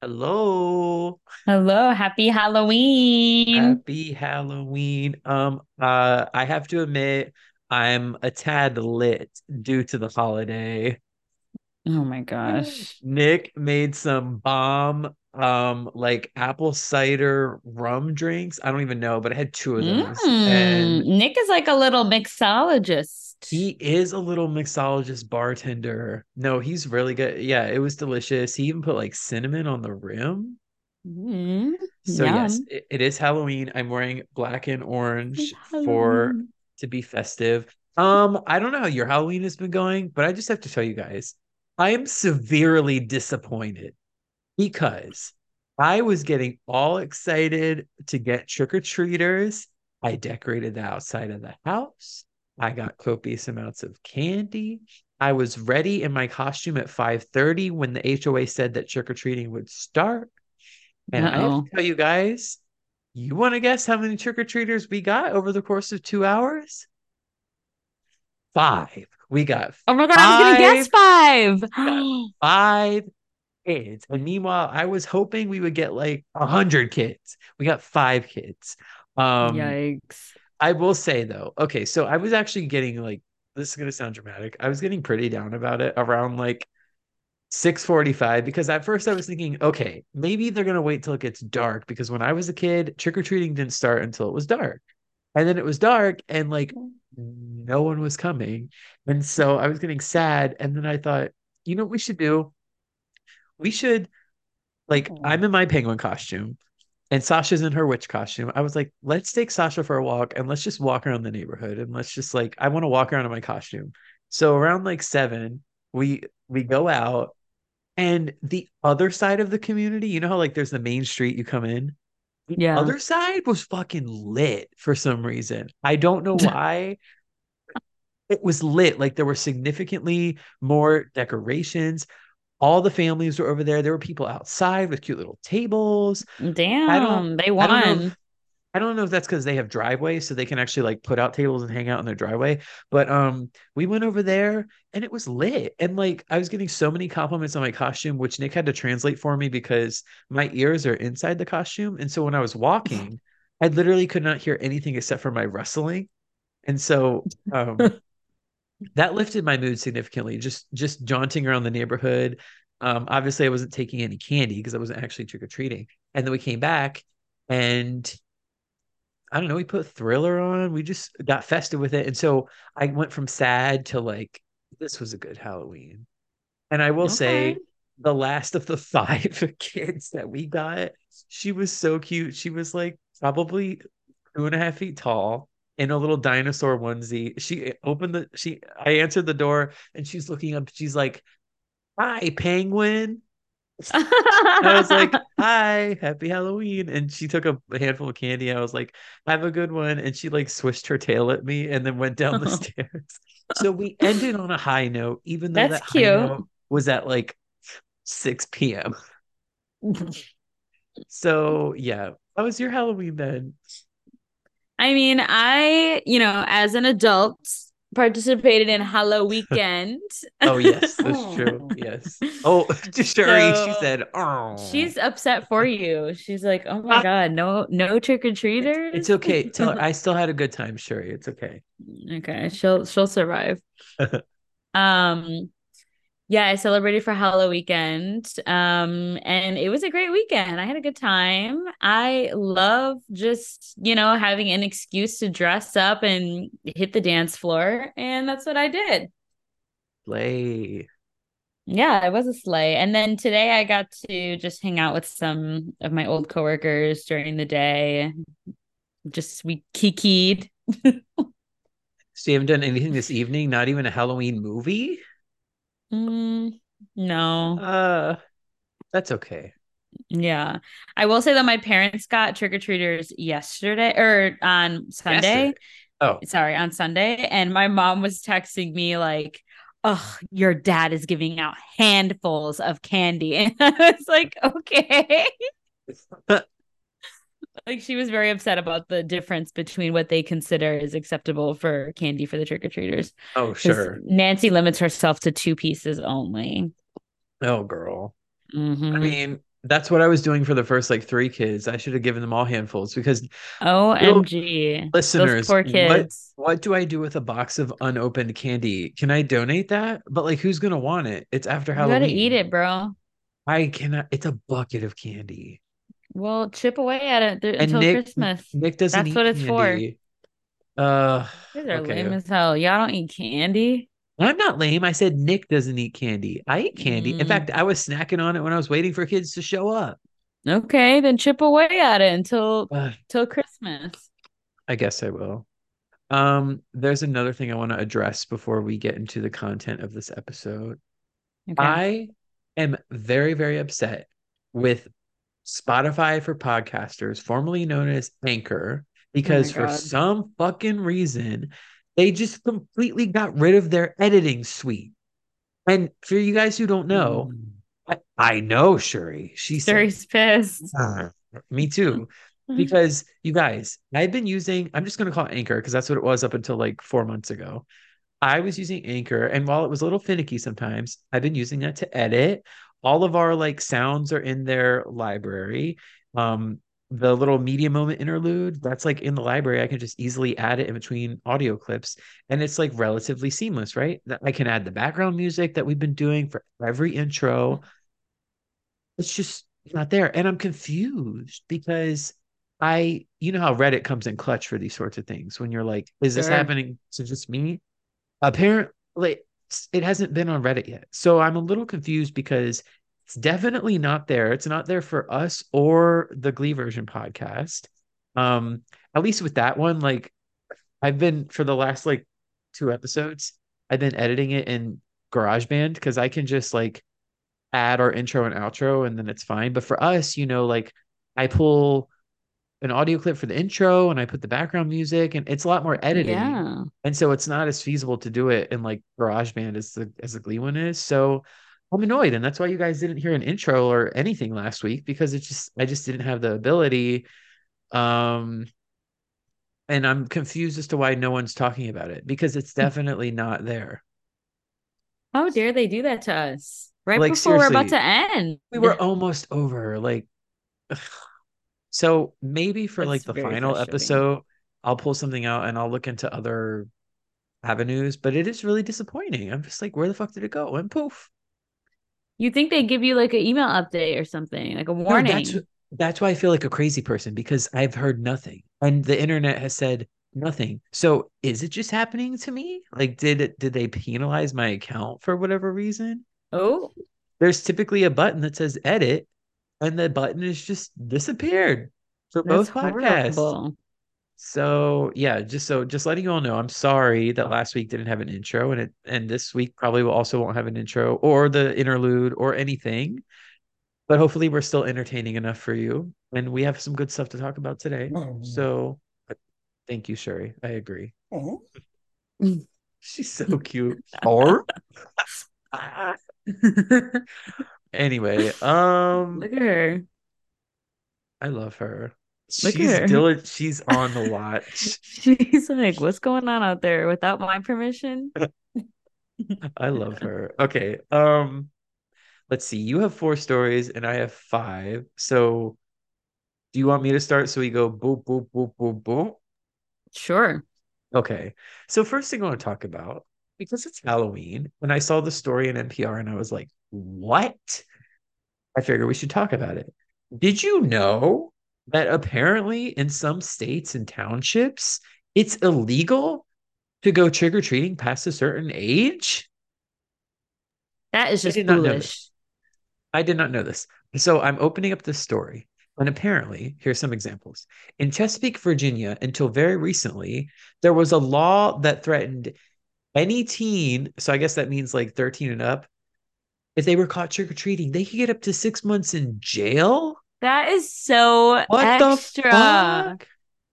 Hello. Hello, happy Halloween. Happy Halloween. Um, uh, I have to admit, I'm a tad lit due to the holiday. Oh my gosh. Nick made some bomb, um, like apple cider rum drinks. I don't even know, but I had two of those. Mm, And Nick is like a little mixologist. he is a little mixologist bartender. No, he's really good. Yeah, it was delicious. He even put like cinnamon on the rim. Mm, So yes, it, it is Halloween. I'm wearing black and orange for to be festive. Um, I don't know how your Halloween has been going, but I just have to tell you guys, I am severely disappointed because I was getting all excited to get trick-or-treaters. I decorated the outside of the house. I got copious amounts of candy. I was ready in my costume at 5:30 when the HOA said that trick-or-treating would start. And I have to tell you guys, you want to guess how many trick-or-treaters we got over the course of two hours? Five. We got Oh my God, I was gonna guess five, five. five kids. And meanwhile, I was hoping we would get like a hundred kids. We got five kids. Um, Yikes. I will say though, okay, so I was actually getting like this is gonna sound dramatic. I was getting pretty down about it around like 6:45 because at first I was thinking, okay, maybe they're gonna wait till it gets dark because when I was a kid, trick-or-treating didn't start until it was dark. And then it was dark and like mm. no one was coming. And so I was getting sad. And then I thought, you know what we should do? We should like mm. I'm in my penguin costume and Sasha's in her witch costume. I was like, let's take Sasha for a walk and let's just walk around the neighborhood and let's just like I want to walk around in my costume. So around like seven, we we go out and the other side of the community, you know how like there's the main street you come in? The Yeah. other side was fucking lit for some reason. I don't know why. It was lit. Like there were significantly more decorations. All the families were over there. There were people outside with cute little tables. Damn, they I don't know won. I don't know if that's because they have driveways, so they can actually like put out tables and hang out in their driveway. But um, we went over there and it was lit. And like I was getting so many compliments on my costume, which Nick had to translate for me because my ears are inside the costume. And so when I was walking, I literally could not hear anything except for my rustling. And so um that lifted my mood significantly. Just just jaunting around the neighborhood. Um, obviously I wasn't taking any candy because I wasn't actually trick-or-treating. And then we came back and I don't know, we put Thriller on. We just got festive with it. And so I went from sad to like, this was a good Halloween. And I will Okay. say, the last of the five kids that we got, she was so cute. She was like probably two and a half feet tall in a little dinosaur onesie. She opened the, she, I answered the door and she's looking up. She's like, Hi, penguin. I was like, "Hi, happy Halloween!" And she took a handful of candy. I was like, "Have a good one." And she like swished her tail at me and then went down the stairs. So we ended on a high note, even though That's that high cute. note was at like 6 p.m. So yeah, how was your Halloween then? I mean, I, you know, as an adult, participated in Hello Weekend. Oh yes, that's true. Yes. Oh, to Shuri, she said, "Oh, she's upset for you. She's like, "Oh my God, no, no trick-or-treaters." it's okay. Tell her I still had a good time, Shuri. It's okay." Okay, she'll she'll survive. Um, yeah, I celebrated for Halloween Weekend. Um, and it was a great weekend. I had a good time. I love just, you know, having an excuse to dress up and hit the dance floor, and that's what I did. Play. Yeah, it was a slay. And then today I got to just hang out with some of my old coworkers during the day. Just we kikied. So you haven't done anything this evening? Not even a Halloween movie? Mm, no. Uh, that's okay. Yeah. I will say that my parents got trick-or-treaters yesterday or on Yesterday. Sunday. Oh, Sorry, on Sunday. And my mom was texting me like, Oh, your dad is giving out handfuls of candy. And I was like, okay. Like she was very upset about the difference between what they consider is acceptable for candy for the trick-or-treaters. oh, sure. Nancy limits herself to two pieces only. Oh, girl. I hmm mean, That's what I was doing for the first like three kids. I should have given them all handfuls because OMG. listeners, Those poor what kids. what do I do with a box of unopened candy? Can I donate that? But like who's gonna want it? It's after Halloween. You gotta eat it, bro. I cannot it's a bucket of candy. Well, chip away at it th- until Nick Christmas. Nick doesn't That's eat what it's for. candy. Uh These are okay. lame as hell. Y'all don't eat candy. I'm not lame. I said Nick doesn't eat candy. I eat candy. In Mm. fact, I was snacking on it when I was waiting for kids to show up. Okay, then chip away at it until Uh, till Christmas. I guess I will. Um, there's another thing I want to address before we get into the content of this episode. Okay. I am very, very upset with Spotify for podcasters, formerly known as Anchor, because for some fucking reason, they just completely got rid of their editing suite. And for you guys who don't know, I, I know Shuri. She said, pissed. "Ah, me too. Because you guys, I've been using, I'm just going to call it Anchor because that's what it was up until like four months ago. I was using Anchor, and while it was a little finicky sometimes, I've been using that to edit. All of our like sounds are in their library. Um, the little media moment interlude that's like in the library. I can just easily add it in between audio clips, and it's like relatively seamless, right? I can add the background music that we've been doing for every intro. It's just not there, and I'm confused because I, you know how Reddit comes in clutch for these sorts of things when you're like, is this Sure. happening to just me? Apparently, it hasn't been on Reddit yet. So I'm a little confused because it's definitely not there. It's not there for us or the Glee version podcast. Um, at least with that one, like I've been for the last like two episodes, I've been editing it in GarageBand because I can just like add our intro and outro and then it's fine. But for us, you know, like I pull an audio clip for the intro and I put the background music and it's a lot more editing. Yeah. And so it's not as feasible to do it in like GarageBand as the as the Glee one is. So I'm annoyed, and that's why you guys didn't hear an intro or anything last week because it just I just didn't have the ability. Um and I'm confused as to why no one's talking about it because it's definitely not there. How dare they do that to us? Right Like, before we're about to end. We were almost over. Like so maybe for like the final episode, I'll pull something out and I'll look into other avenues, but it is really disappointing. I'm just like, where the fuck did it go? And poof. You think they give you like an email update or something, like a No, warning? that's that's why I feel like a crazy person because I've heard nothing, and the internet has said nothing. So is it just happening to me? Like, did it did they penalize my account for whatever reason? oh, There's typically a button that says edit, and the button has just disappeared for that's both podcasts. horrible. So yeah, just so just letting you all know, I'm sorry that last week didn't have an intro, and it and this week probably will also won't have an intro or the interlude or anything. But hopefully, we're still entertaining enough for you, and we have some good stuff to talk about today. So, uh, thank you, Sherry. I agree. She's so cute. Or anyway, um, Look at her. I love her. Look at She's her. diligent. She's on the lot. She's like, what's going on out there without my permission? I love her. Okay. Um, let's see. You have four stories and I have five. So do you want me to start so we go boop boop boop boop boop? Sure. Okay. So first thing I want to talk about, because it's Halloween, when I saw the story in NPR and I was like, what? I figure we should talk about it. Did you know that apparently in some states and townships, it's illegal to go trick-or-treating past a certain age? That is just know foolish. I did not know this. So I'm opening up this story. And apparently, here's some examples. In Chesapeake, Virginia, until very recently, there was a law that threatened any teen, so I guess that means like 13 and up, if they were caught trick or treating, they could get up to six months in jail. That is so What extra. the fuck?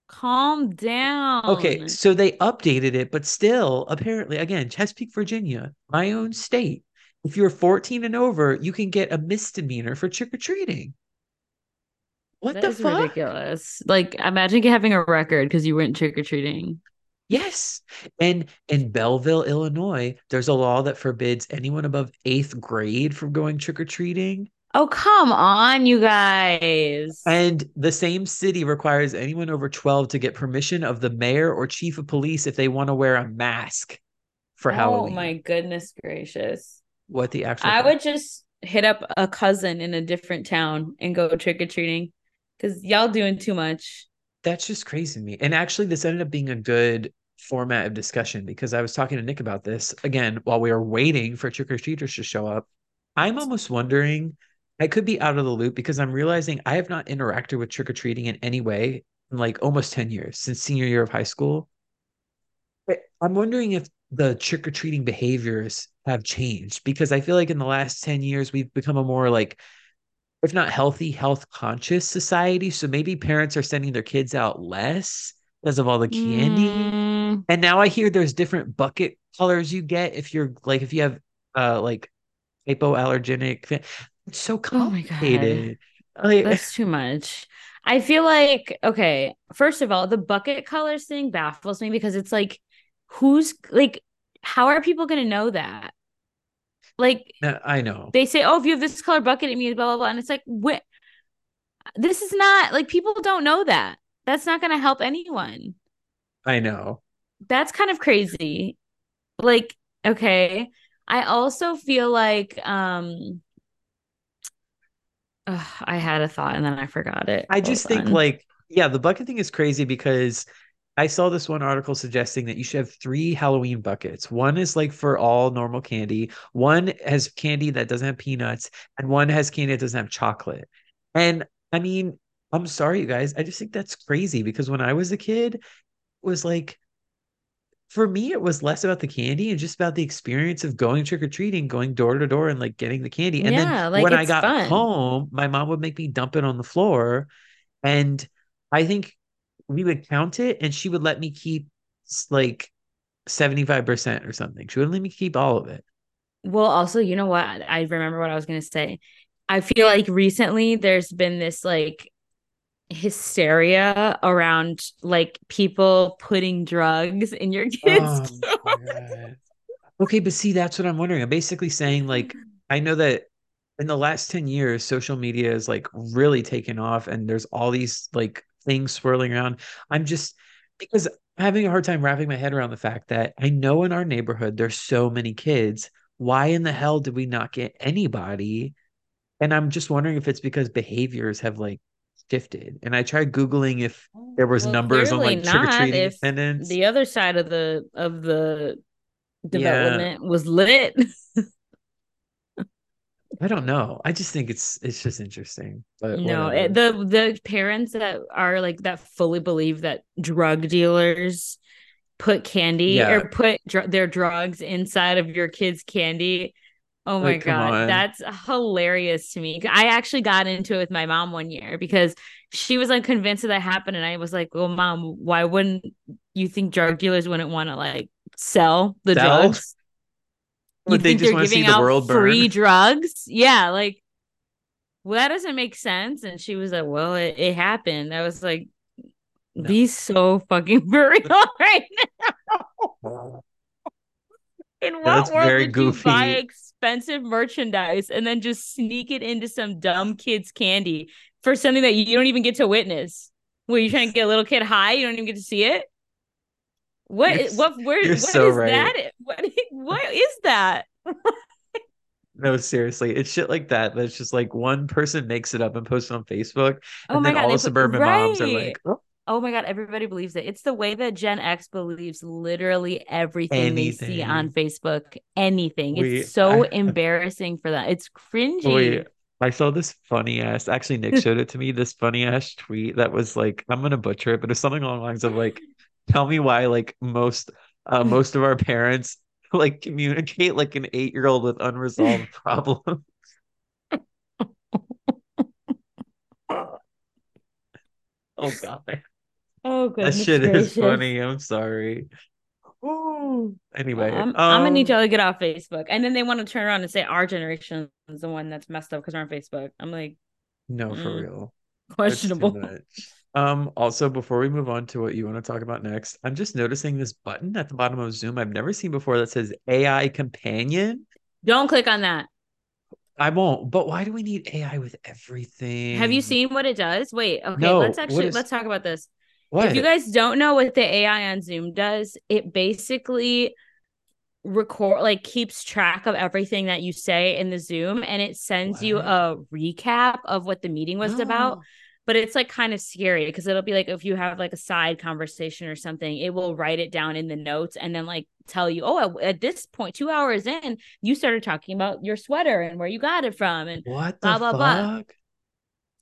Calm down. Okay, so they updated it, but still, apparently, again, Chesapeake, Virginia, my own state. If you're 14 and over, you can get a misdemeanor for trick or treating. What That the fuck? ridiculous. Like, imagine having a record because you went trick or treating. Yes. And in Belleville, Illinois, there's a law that forbids anyone above eighth grade from going trick or treating. Oh, come on, you guys. And the same city requires anyone over 12 to get permission of the mayor or chief of police if they want to wear a mask for oh Halloween. Oh, my goodness gracious. What the actual I would just hit up a cousin in a different town and go trick or treating because y'all doing too much. That's just crazy to me. And actually, this ended up being a good format of discussion because I was talking to Nick about this again while we were waiting for trick or treaters to show up. I'm almost wondering, I could be out of the loop because I'm realizing I have not interacted with trick or treating in any way in like almost 10 years since senior year of high school. But I'm wondering if the trick or treating behaviors have changed because I feel like in the last 10 years, we've become a more like, if not healthy, health conscious society. So maybe parents are sending their kids out less because of all the candy. Mm, And now I hear there's different bucket colors you get if you're like, if you have uh like hypoallergenic. It's so Oh my God. complicated. Like, that's too much. I feel like, okay, first of all, the bucket colors thing baffles me because it's like, who's like, how are people going to know that? Like, I know. they say, oh, if you have this color bucket, it means blah, blah, blah. And it's like, what? This is not like people don't know that. That's not going to help anyone. I know. That's kind of crazy. Like, okay. I also feel like, um, ugh, I had a thought and then I forgot it. I just Hold think like, yeah, the bucket thing is crazy because I saw this one article suggesting that you should have three Halloween buckets. One is like for all normal candy, one has candy that doesn't have peanuts, and one has candy that doesn't have chocolate. And I mean, I'm sorry, you guys. I just think that's crazy because when I was a kid, it was like for me, it was less about the candy and just about the experience of going trick or treating, going door to door and like getting the candy. And Yeah, then like, when I got fun. home, my mom would make me dump it on the floor. And I think we would count it and she would let me keep like 75% or something. She wouldn't let me keep all of it. Well, also, you know what? I remember what I was going to say. I feel like recently there's been this like hysteria around like people putting drugs in your kids' Oh. Okay, but see, that's what I'm wondering. I'm basically saying, like, I know that in the last 10 years, social media is like really taken off and there's all these like things swirling around. I'm just because I'm having a hard time wrapping my head around the fact that I know in our neighborhood there's so many kids. Why in the hell did we not get anybody? And I'm just wondering if it's because behaviors have like shifted. And I tried Googling if there was Well, numbers on like trick or treating attendance. the other side of the of the Yeah. development was lit. I don't know. I just think it's it's just interesting. But No, whatever. it, the the parents that are like that fully believe that drug dealers put candy Yeah. or put dr- their drugs inside of your kids' candy. Oh my Like, god, on. that's hilarious to me. I actually got into it with my mom one year because she was like convinced that that happened, and I was like, "Well, mom, why wouldn't you think drug dealers wouldn't want to like sell the Sell? drugs? You Would they think just they're wanna see giving the out world burn? free drugs? Yeah, like well, that doesn't make sense. And she was like, Well, it, it happened. I was like, No. Be so fucking real right now. In what that's world very would you buy expensive merchandise and then just sneak it into some dumb kid's candy for something that you don't even get to witness? Were you trying to get a little kid high? You don't even get to see it? What You're what where what is so right. that? What what is that? No, seriously, it's shit like that. That's just like one person makes it up and posts it on Facebook, Oh and then God, all the put- suburban moms are like, "Oh, Oh my God, everybody believes it. It's the way that Gen X believes literally everything they see on Facebook. Anything. We- it's so I- embarrassing for them. It's cringy. Wait, I saw this funny ass. Actually, Nick showed it to me. This funny ass tweet that was like, I'm gonna butcher it, but it's something along the lines of like, tell me why like most uh most of our parents like communicate like an eight year old with unresolved problems. oh god, Oh god. that shit gracious. is funny. I'm sorry. Ooh. Anyway, I'm, I'm gonna need um, y'all to get off Facebook. And then they want to turn around and say our generation is the one that's messed up because we're on Facebook. I'm like, No, for Mm, real. That's too questionable. Um, also, before we move on to what you want to talk about next, I'm just noticing this button at the bottom of Zoom I've never seen before that says AI companion. Don't click on that. I won't. But why do we need AI with everything? Have you seen what it does? Wait, okay, No, let's actually is- let's talk about this. what? If you guys don't know what the AI on Zoom does, it basically record like keeps track of everything that you say in the Zoom and it sends you a recap of what the meeting was about. But it's like kind of scary because it'll be like if you have like a side conversation or something, it will write it down in the notes and then like tell you, oh, at, this point, two hours in, you started talking about your sweater and where you got it from. And What the blah, blah, blah. fuck?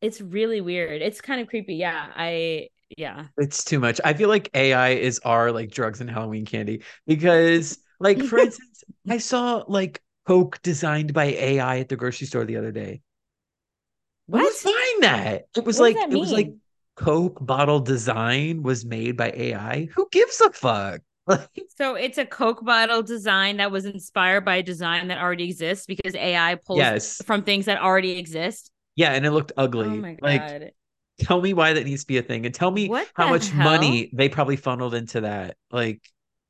it's really weird. It's kind of creepy. Yeah. I, yeah. It's too much. I feel like AI is our like drugs and Halloween candy because, like, for instance, I saw like Coke designed by AI at the grocery store the other day. What? Who's buying that? It was What like it was like? Coke bottle design was made by AI. Who gives a fuck? Like, So it's a Coke bottle design that was inspired by a design that already exists because AI pulls yes, from things that already exist. yeah, and it looked ugly. Oh my Like, god. tell me why that needs to be a thing, and tell me What how much hell? money they probably funneled into that. Like,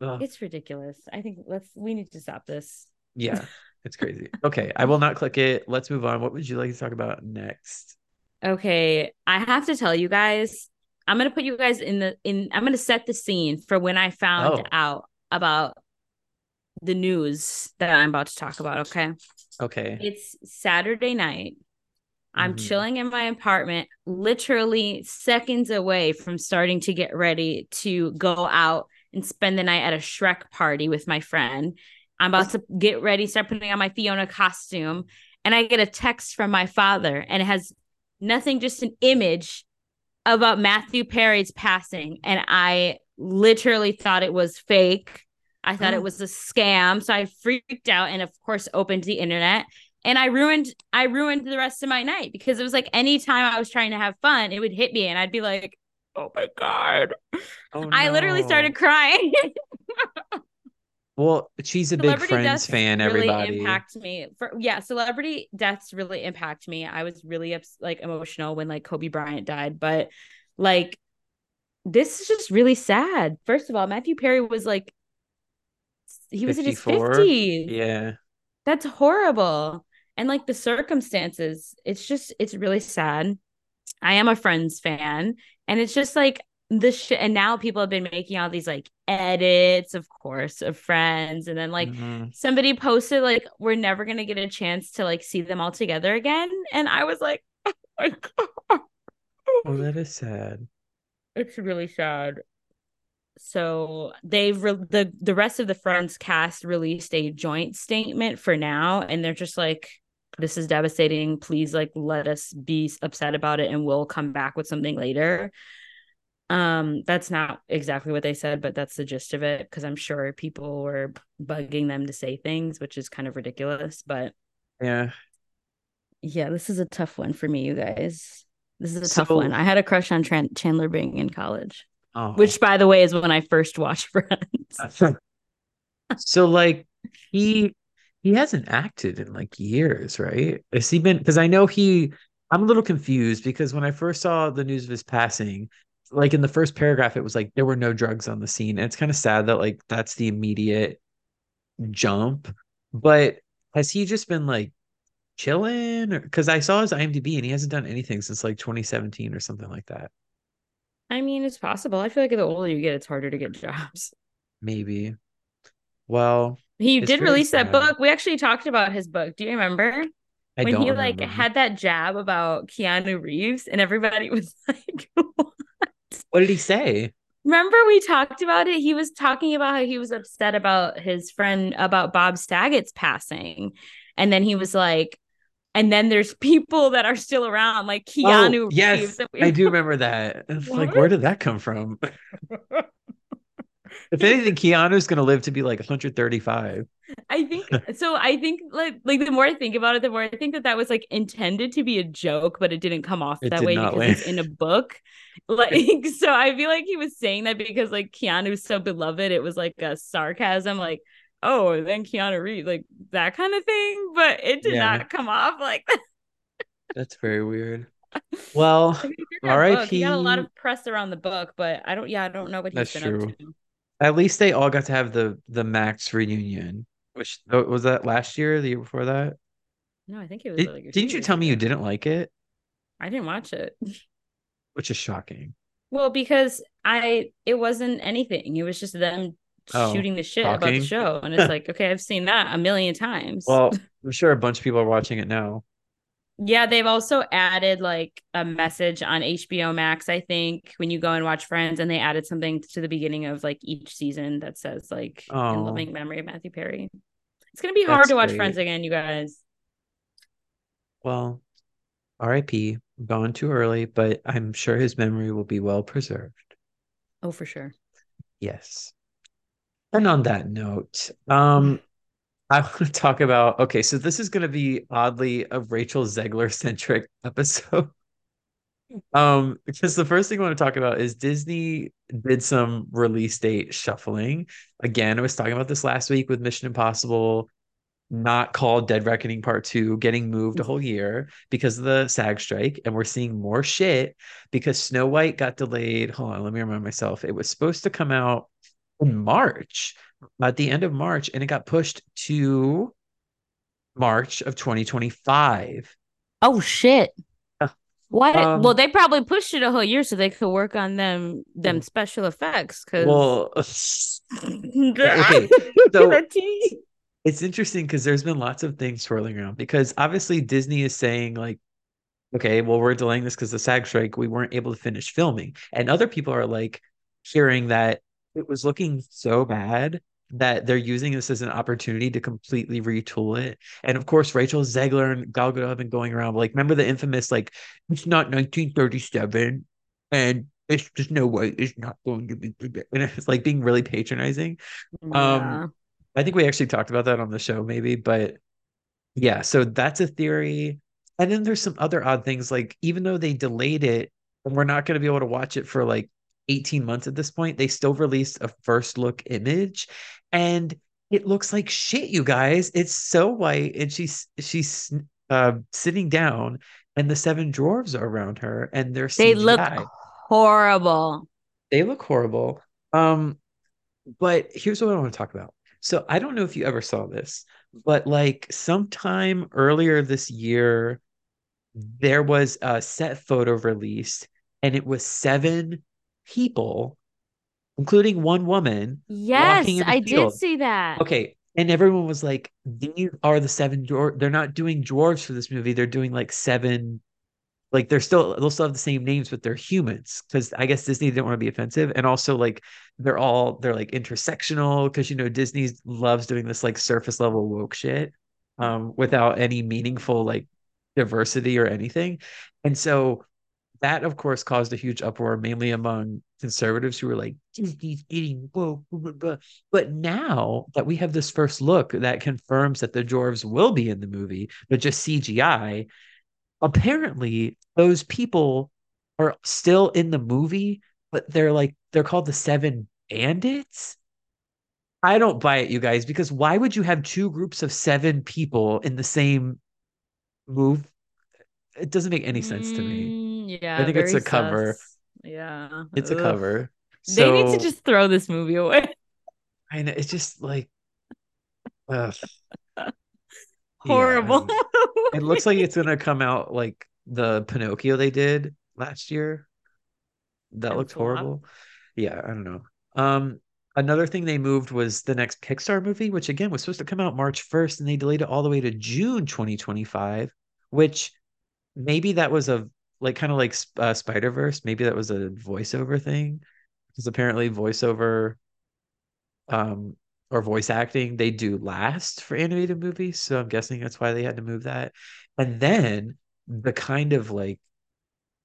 ugh. It's ridiculous. I think let's we need to stop this. Yeah, it's crazy. Okay, I will not click it. Let's move on. What would you like to talk about next? Okay, I have to tell you guys, I'm gonna put you guys in the in I'm gonna set the scene for when I found Oh. out about the news that I'm about to talk about, okay? Okay. It's Saturday night. I'm Mhm. chilling in my apartment, literally seconds away from starting to get ready to go out and spend the night at a Shrek party with my friend. I'm about to get ready, start putting on my Fiona costume, and I get a text from my father, and it has nothing, just an image about Matthew Perry's passing. And I literally thought it was fake. I thought Oh. it mm. was a scam. So I freaked out and of course opened the internet and I ruined I ruined the rest of my night because it was like anytime I was trying to have fun, it would hit me and I'd be like, "Oh my god." Oh, I literally started crying. Well, she's a big Friends fan. really Everybody. impact me. For yeah, celebrity deaths really impact me. I was really like emotional when like Kobe Bryant died, but like this is just really sad. First of all, Matthew Perry was like he was in his 50s. Yeah. That's horrible. And like the circumstances, it's just it's really sad. I am a Friends fan, and it's just like the shit. And now people have been making all these like edits, of course, of Friends, and then like Mhm. somebody posted like we're never gonna get a chance to like see them all together again, and I was like, oh my god, Oh, that is sad. it's really sad. So they've re- the the rest of the Friends cast released a joint statement for now, and they're just like, "This is devastating. Please, like, let us be upset about it, and we'll come back with something later." Um, that's not exactly what they said, but that's the gist of it. Because I'm sure people were bugging them to say things, which is kind of ridiculous. But Yeah. yeah, this is a tough one for me, you guys. This is a tough one. I had a crush on Tran- Chandler Bing in college Oh. which by the way is when I first watched Friends. so like he he hasn't acted in like years, right? Has he been because I know he I'm a little confused because when I first saw the news of his passing, like in the first paragraph, it was like there were no drugs on the scene. And it's kind of sad that like that's the immediate jump. But has he just been like chilling? Because I saw his IMDb and he hasn't done anything since like 2017 or something like that. I mean, it's possible. I feel like the older you get, it's harder to get jobs. Maybe. Well, He did release that book. We actually talked about his book. Do you remember I when he like had that jab about Keanu Reeves and everybody was like, What did he say? Remember we talked about it? He was talking about how he was upset about his friend about Bob Saget's passing. And then he was like, and then there's people that are still around, like oh, Keanu oh, yes, Reeves. that we- I do remember that. It's like, where did that come from? if anything, Keanu's gonna live to be like 135. I think so. I think like like the more I think about it, the more I think that that was like intended to be a joke, but it didn't come off It that way because it's in a book. Like so, I feel like he was saying that because like Keanu's so beloved, it was like a sarcasm, like oh, then Keanu Reeves, like that kind of thing. But it did Yeah. not come off like that. That's very weird. Well, That R.I.P. book. He got a lot of press around the book, but I don't. Yeah, I don't know what he's That's been true. up to. At least they all got to have the the Max reunion. Which oh, was that last year, the year before that? No, I think it was Did, like didn't you tell me you didn't like it? I didn't watch it. Which is shocking. Well, because I it wasn't anything. It was just them Oh, shooting the shit about the show. And it's like, okay, I've seen that a million times. Well, I'm sure a bunch of people are watching it now. Yeah, they've also added like a message on HBO Max, I think, when you go and watch Friends, and they added something to the beginning of like each season that says like in Oh, loving memory of Matthew Perry. It's gonna be hard that's to watch Friends again, you guys. Well, RIP, gone too early, but I'm sure his memory will be well preserved. Oh, for sure. Yes. And on that note, um, I want to talk about okay, so this is going to be oddly a Rachel Zegler centric episode. Um, because the first thing I want to talk about is Disney did some release date shuffling. Again, I was talking about this last week with Mission Impossible, not called Dead Reckoning Part 2, getting moved a whole year because of the SAG strike, and we're seeing more shit because Snow White got delayed. Hold on, let me remind myself. It was supposed to come out in March, at the end of March, and it got pushed to March of 2025. Oh shit. What? Well, Um, they probably pushed it a whole year so they could work on them them special effects because well, okay, so it's interesting because there's been lots of things swirling around because obviously Disney is saying like, okay, well, we're delaying this because the SAG strike, we weren't able to finish filming. And other people are like hearing that it was looking so bad that they're using this as an opportunity to completely retool it. And of course, Rachel Zegler and Gal Gadot have been going around like, remember the infamous like, it's not 1937 and it's just no way it's not going to be and it's like being really patronizing. Um, I think we actually talked about that on the show, maybe, but yeah, so that's a theory. And then there's some other odd things, like even though they delayed it and we're not going to be able to watch it for like 18 months at this point, they still released a first look image and it looks like shit, you guys. It's so white and she's she's uh sitting down and the seven dwarves are around her and they're They look horrible. They look horrible. Um, but here's what I want to talk about. So I don't know if you ever saw this, but like sometime earlier this year, there was a set photo released, and it was seven people, including one woman, Yes, I did field. see that. Okay. And everyone was like, these are the seven dwarves. They're not doing dwarves for this movie. They're doing like seven like they're still they'll still have the same names, but they're humans because I guess Disney didn't want to be offensive, and also like they're all they're like intersectional because you know Disney loves doing this like surface level woke shit um without any meaningful like diversity or anything, and so that of course caused a huge uproar mainly among conservatives who were like Disney's getting woke, blah, blah, blah. but now that we have this first look that confirms that the dwarves will be in the movie, but just CGI apparently those people are still in the movie, but they're like they're called the Seven Bandits. I don't buy it, you guys, because why would you have two groups of seven people in the same move? It doesn't make any sense to me. Mm, Mm, I think it's a cover. Yeah. It's a Ugh. cover. They need to just throw this movie away. I know it's just like ugh, Horrible don't. It looks like it's gonna come out like the Pinocchio they did last year. That and looked horrible. Yeah, I don't know. Um, another thing they moved was the next Pixar movie, which again was supposed to come out March 1st, and they delayed it all the way to June 2025, which maybe that was a like kind of like uh, Spider-Verse, maybe that was a voiceover thing, because apparently voiceover um or voice acting they do last for animated movies, so I'm guessing that's why they had to move that. And then the kind of like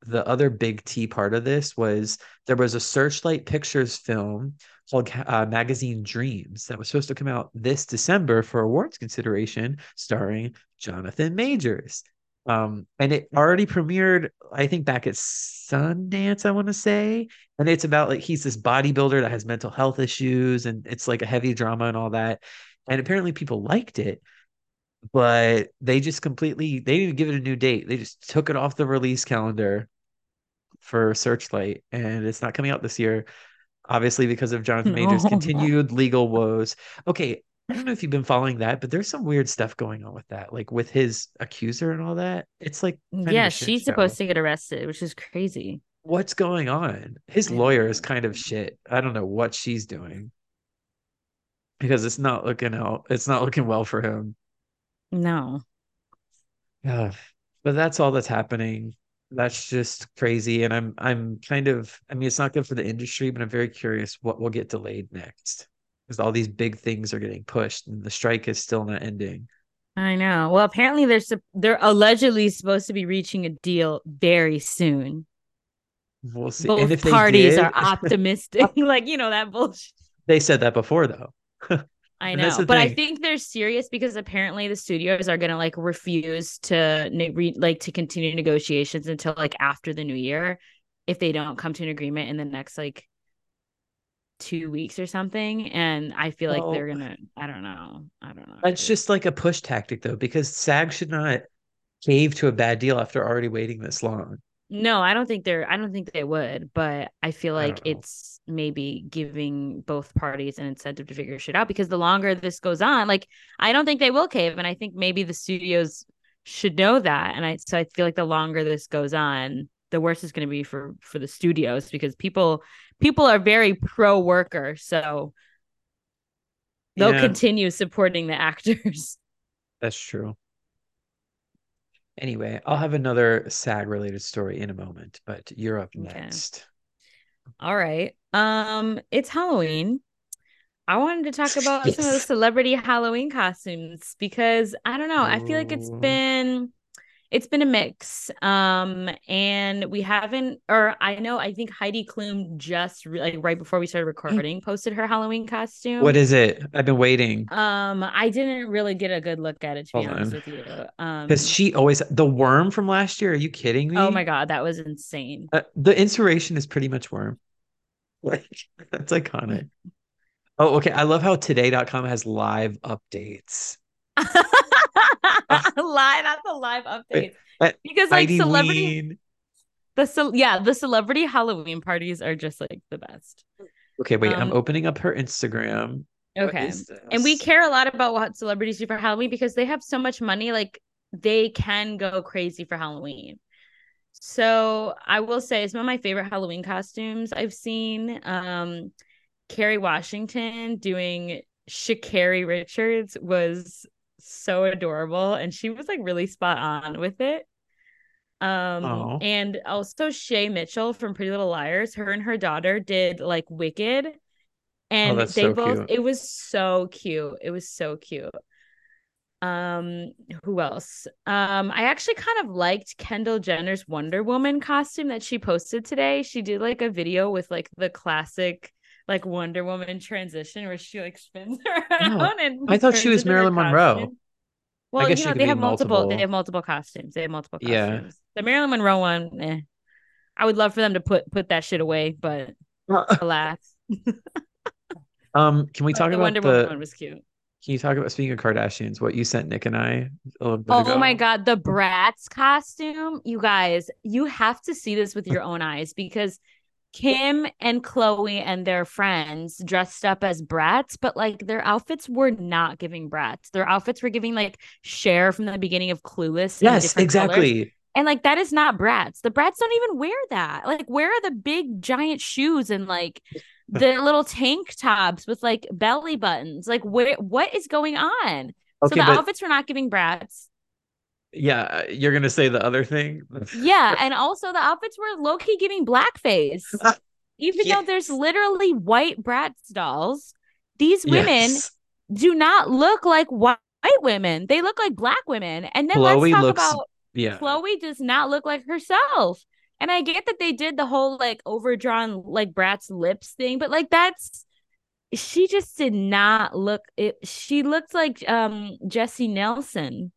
the other big T part of this was there was a Searchlight Pictures film called uh, Magazine Dreams that was supposed to come out this December for awards consideration, starring Jonathan Majors. Um, and it already premiered, I think, back at Sundance, I want to say. And it's about like he's this bodybuilder that has mental health issues, and it's like a heavy drama and all that. And apparently people liked it but they just completely they didn't even give it a new date. They just took it off the release calendar for Searchlight, and it's not coming out this year, obviously because of Jonathan Majors' No. continued legal woes. Okay, I don't know if you've been following that, but there's some weird stuff going on with that, like with his accuser and all that. It's like mm, yeah, she's show. supposed to get arrested, which is crazy. What's going on? His lawyer is kind of shit. I don't know what she's doing because it's not looking out. It's not looking well for him. No. Yeah, but that's all that's happening. That's just crazy, and I'm I'm kind of. I mean, it's not good for the industry, but I'm very curious what will get delayed next because all these big things are getting pushed and the strike is still not ending. I know. Well, apparently they're they're allegedly supposed to be reaching a deal very soon. We'll see. Both parties did, are optimistic, like you know that bullshit. They said that before, though. I know, but thing. I think they're serious because apparently the studios are gonna like refuse to re- like to continue negotiations until like after the new year if they don't come to an agreement in the next like two weeks or something. And I feel like well, they're gonna. I don't know. I don't know. That's just like a push tactic, though, because SAG should not cave to a bad deal after already waiting this long. No, I don't think they're. I don't think they would. But I feel like I it's maybe giving both parties an incentive to figure shit out because the longer this goes on, like I don't think they will cave, and I think maybe the studios should know that. And I so I feel like the longer this goes on, the worse it's going to be for for the studios because people people are very pro worker so they'll yeah. continue supporting the actors that's true anyway i'll have another sag related story in a moment but you're up okay. next all right um it's halloween I wanted to talk about yes. some of the celebrity Halloween costumes because I don't know. I feel like it's been it's been a mix um and we haven't or i know i think heidi klum just like right before we started mm. recording posted her halloween costume. What is it? I've been waiting. Um i didn't really get a good look at it to Hold be honest on. with you. Um because she always the worm from last year are you kidding me? oh my god that was insane. Uh, the inspiration is pretty much worm. Like that's iconic. Oh okay i love how today.com has live updates live, not the live updates. Because like Heidi celebrity, the ce- yeah, the celebrity Halloween parties are just like the best. Okay, wait, um, I'm opening up her Instagram. Okay, and we care a lot about what celebrities do for Halloween because they have so much money, like they can go crazy for Halloween. So I will say some of my favorite Halloween costumes I've seen. Um, Kerry Washington doing Sha'Carri Richards was so adorable and she was like really spot on with it. Um Aww. and also Shay Mitchell from Pretty Little Liars, her and her daughter did like Wicked. Oh, and oh, they so both cute. it was so cute. It was so cute. Um who else? Um I actually kind of liked Kendall Jenner's Wonder Woman costume that she posted today. She did like a video with like the classic like Wonder Woman transition where she like spins around oh, and I thought she was Marilyn Monroe. Well, you know, they have multiple, multiple, they have multiple costumes. They have multiple costumes. Yeah. The Marilyn Monroe one, eh. I would love for them to put put that shit away, but alas. um, can we talk the about Wonder the Woman one was cute. Can you talk about speaking of Kardashians, what you sent Nick and I a I Oh ago? my god, the Bratz costume. You guys, you have to see this with your own eyes because Kim and Khloé and their friends dressed up as Bratz, but like their outfits were not giving Bratz. Their outfits were giving like Cher from the beginning of Clueless. Yes, exactly. Colors. And like that is not Bratz. The Bratz don't even wear that. Like, where are the big giant shoes and like the little tank tops with like belly buttons? Like, where what is going on? Okay, so the but- outfits were not giving Bratz. Yeah, uh, you're gonna say the other thing. yeah, and also the outfits were low key giving blackface, even yes. though there's literally white Bratz dolls. These women yes. do not look like white women; they look like black women. And then Khloé let's talk looks, about yeah. Khloé does not look like herself. And I get that they did the whole like overdrawn like Bratz lips thing, but like that's she just did not look it. She looked like um Jesy Nelson.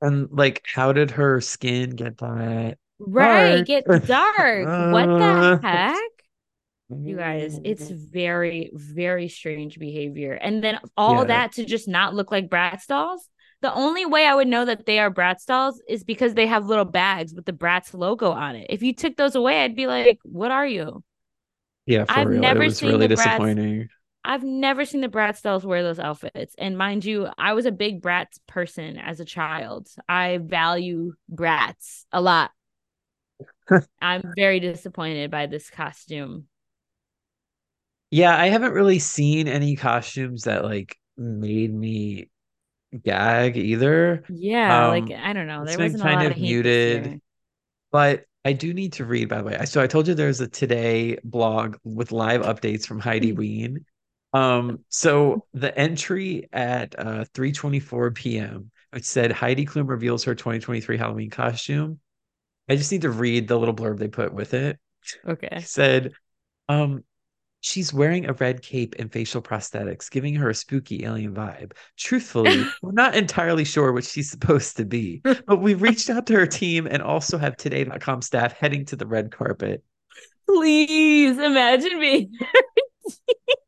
And like, how did her skin get that? Right, dark? get dark. Uh, what the heck? You guys, it's very, very strange behavior. And then all yeah. that to just not look like Bratz dolls. The only way I would know that they are Bratz dolls is because they have little bags with the Bratz logo on it. If you took those away, I'd be like, what are you? Yeah, I've real. never seen really the disappointing. Bratz, I've never seen the Bratz dolls wear those outfits. And mind you, I was a big Bratz person as a child. I value Bratz a lot. I'm very disappointed by this costume. Yeah, I haven't really seen any costumes that like made me gag either. Yeah, um, like I don't know. There wasn't kind of, of muted, but I do need to read by the way. So I told you there's a today blog with live updates from Heidi. Ween. Um, so the entry at uh 3:24 p.m. it said Heidi Klum reveals her 2023 Halloween costume. I just need to read the little blurb they put with it. Okay. It said, um, she's wearing a red cape and facial prosthetics, giving her a spooky alien vibe. Truthfully, we're not entirely sure what she's supposed to be, but we reached out to her team and also have today.com staff heading to the red carpet. Please imagine me.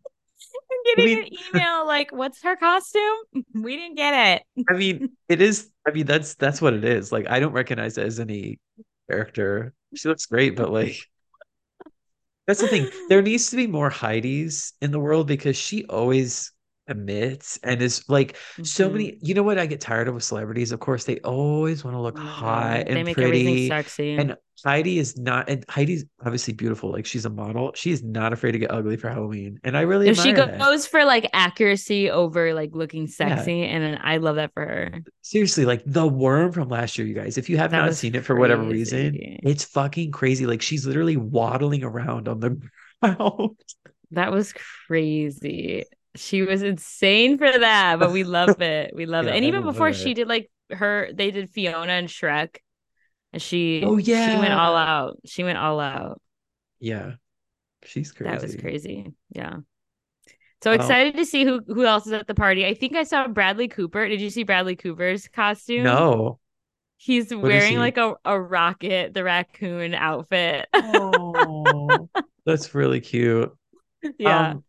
getting mean, an email like, "What's her costume?" We didn't get it. I mean, it is. I mean, that's that's what it is. Like, I don't recognize it as any character. She looks great, but like, that's the thing. There needs to be more Heidi's in the world because she always emits and is like mm-hmm. so many you know what i get tired of with celebrities of course they always want to look mm-hmm. hot and they make pretty everything sexy and heidi is not and heidi's obviously beautiful like she's a model she is not afraid to get ugly for halloween and i really if she goes that. for like accuracy over like looking sexy yeah. and i love that for her seriously like the worm from last year you guys if you have that not seen it for whatever reason it's fucking crazy like she's literally waddling around on the ground that was crazy she was insane for that, but we love it. We love yeah, it. And even before she did like her, they did Fiona and Shrek, and she oh yeah she went all out. She went all out. Yeah, she's crazy. That was crazy. Yeah. So excited to see who who else is at the party. I think I saw Bradley Cooper. Did you see Bradley Cooper's costume? No. He's what wearing he? like a, a rocket, the raccoon outfit. oh, that's really cute. Yeah. Um,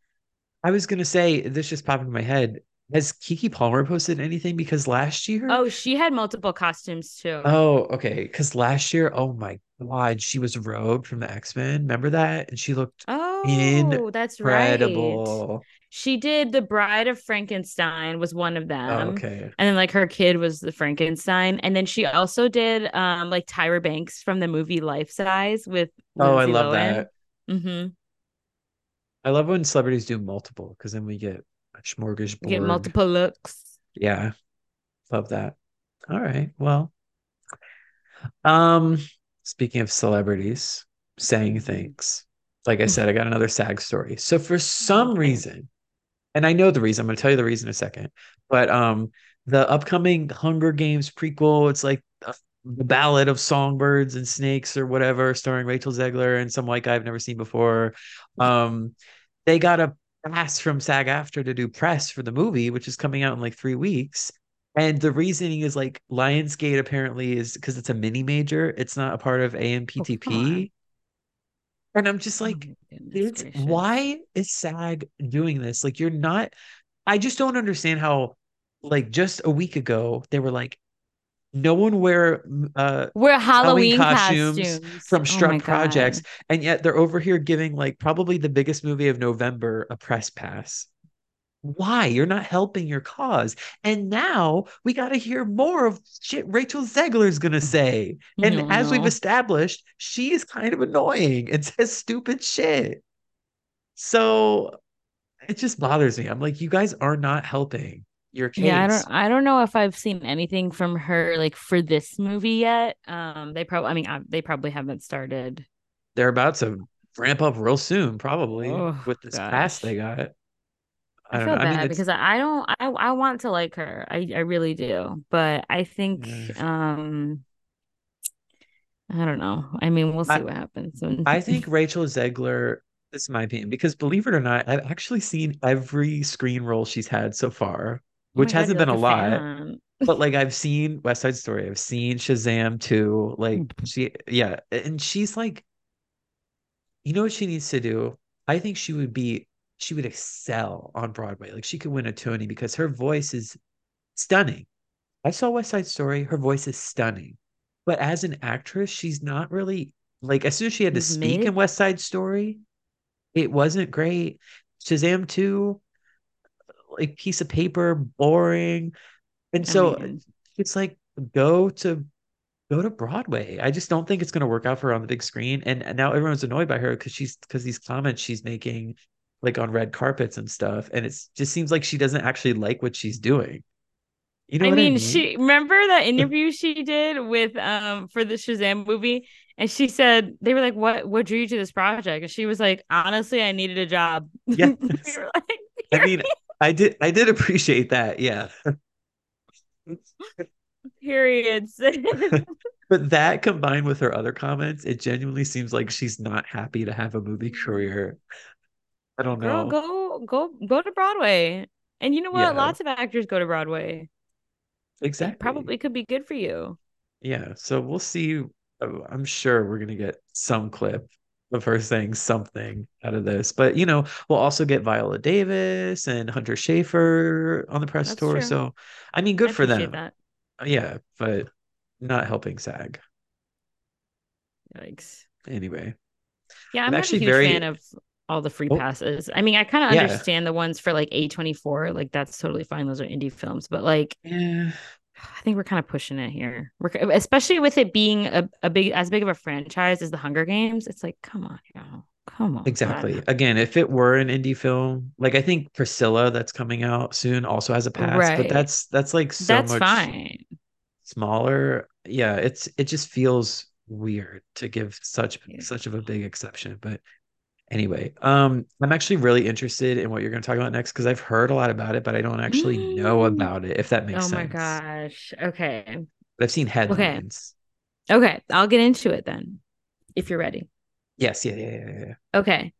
I was gonna say this just popped in my head. Has Keke Palmer posted anything? Because last year, oh, she had multiple costumes too. Oh, okay. Because last year, oh my god, she was Rogue from the X Men. Remember that? And she looked oh, incredible. that's right. She did the Bride of Frankenstein was one of them. Oh, okay. And then like her kid was the Frankenstein, and then she also did um like Tyra Banks from the movie Life Size with. Oh, Lindsay I love Lohan. that. Mm-hmm. I love when celebrities do multiple because then we get a smorgasbord. Get multiple looks. Yeah. Love that. All right. Well, um, speaking of celebrities saying things, like I said, I got another SAG story. So for some reason, and I know the reason, I'm going to tell you the reason in a second, but um, the upcoming Hunger Games prequel, it's like the Ballad of Songbirds and Snakes or whatever, starring Rachel Zegler and some white guy I've never seen before. Um, they got a pass from SAG-AFTRA to do press for the movie, which is coming out in like three weeks. And the reasoning is like Lionsgate apparently is because it's a mini major, it's not a part of AMPTP. Oh, and I'm just like, oh, why is SAG doing this? Like, you're not, I just don't understand how, like, just a week ago, they were like, no one wear uh wear Halloween, Halloween costumes, costumes, from Struck oh Projects, God. and yet they're over here giving like probably the biggest movie of November a press pass. Why? You're not helping your cause. And now we got to hear more of shit Rachel Zegler's gonna say. And as we've established, she is kind of annoying and says stupid shit. So it just bothers me. I'm like, you guys are not helping your case. Yeah, I don't I don't know if I've seen anything from her like for this movie yet. Um they probably I mean I, they probably haven't started. They're about to ramp up real soon probably oh, with this gosh. pass they got. I, I feel know. bad I mean, because I don't I, I want to like her. I, I really do. But I think um I don't know. I mean, we'll see I, what happens. I think Rachel Zegler, this is my opinion, because believe it or not, I've actually seen every screen role she's had so far. Oh which hasn't been a, lot. but like I've seen West Side Story, I've seen Shazam too. Like hmm. she, yeah, and she's like, you know what she needs to do? I think she would be, she would excel on Broadway. Like she could win a Tony because her voice is stunning. I saw West Side Story. Her voice is stunning, but as an actress, she's not really like. As soon as she had to speak in West Side Story, it wasn't great. Shazam 2, like piece of paper, boring. And so I mean, it's like go to go to Broadway. I just don't think it's going to work out for her on the big screen. And, and now everyone's annoyed by her because she's because these comments she's making like on red carpets and stuff. And it just seems like she doesn't actually like what she's doing. You know I mean, I mean, she remember that interview she did with um for the Shazam movie, and she said they were like, "What what drew you to this project?" And she was like, "Honestly, I needed a job." Yeah, like, I mean, I did I did appreciate that. Yeah. Periods. but that combined with her other comments, it genuinely seems like she's not happy to have a movie career. I don't know. Girl, go go go to Broadway. And you know what? Yeah. Lots of actors go to Broadway. Exactly. It probably could be good for you. Yeah. So we'll see. Uh, I'm sure we're gonna get some clip of her saying something out of this. But you know, we'll also get Viola Davis and Hunter Schafer on the press That's tour. True. So I mean, good I for them. That. Uh, yeah, but not helping SAG. Yikes. Anyway. Yeah, I'm, I'm actually a huge very... fan of all the free oh. passes. I mean, I kind of yeah. understand the ones for like A24, like that's totally fine. Those are indie films, but like yeah. I think we're kind of pushing it here. We're especially with it being a, a big as big of a franchise as the Hunger Games. It's like, come on, yo. Come on. Exactly. God. Again, if it were an indie film, like I think Priscilla that's coming out soon also has a pass, right. but that's that's like so that's much fine. smaller. Yeah, it's it just feels weird to give such yeah. such of a big exception. But anyway, um, I'm actually really interested in what you're going to talk about next because I've heard a lot about it, but I don't actually mm. know about it. If that makes oh sense. Oh my gosh. Okay. But I've seen headlines. Okay. okay, I'll get into it then, if you're ready. Yes. Yeah. Yeah. Yeah. yeah. Okay.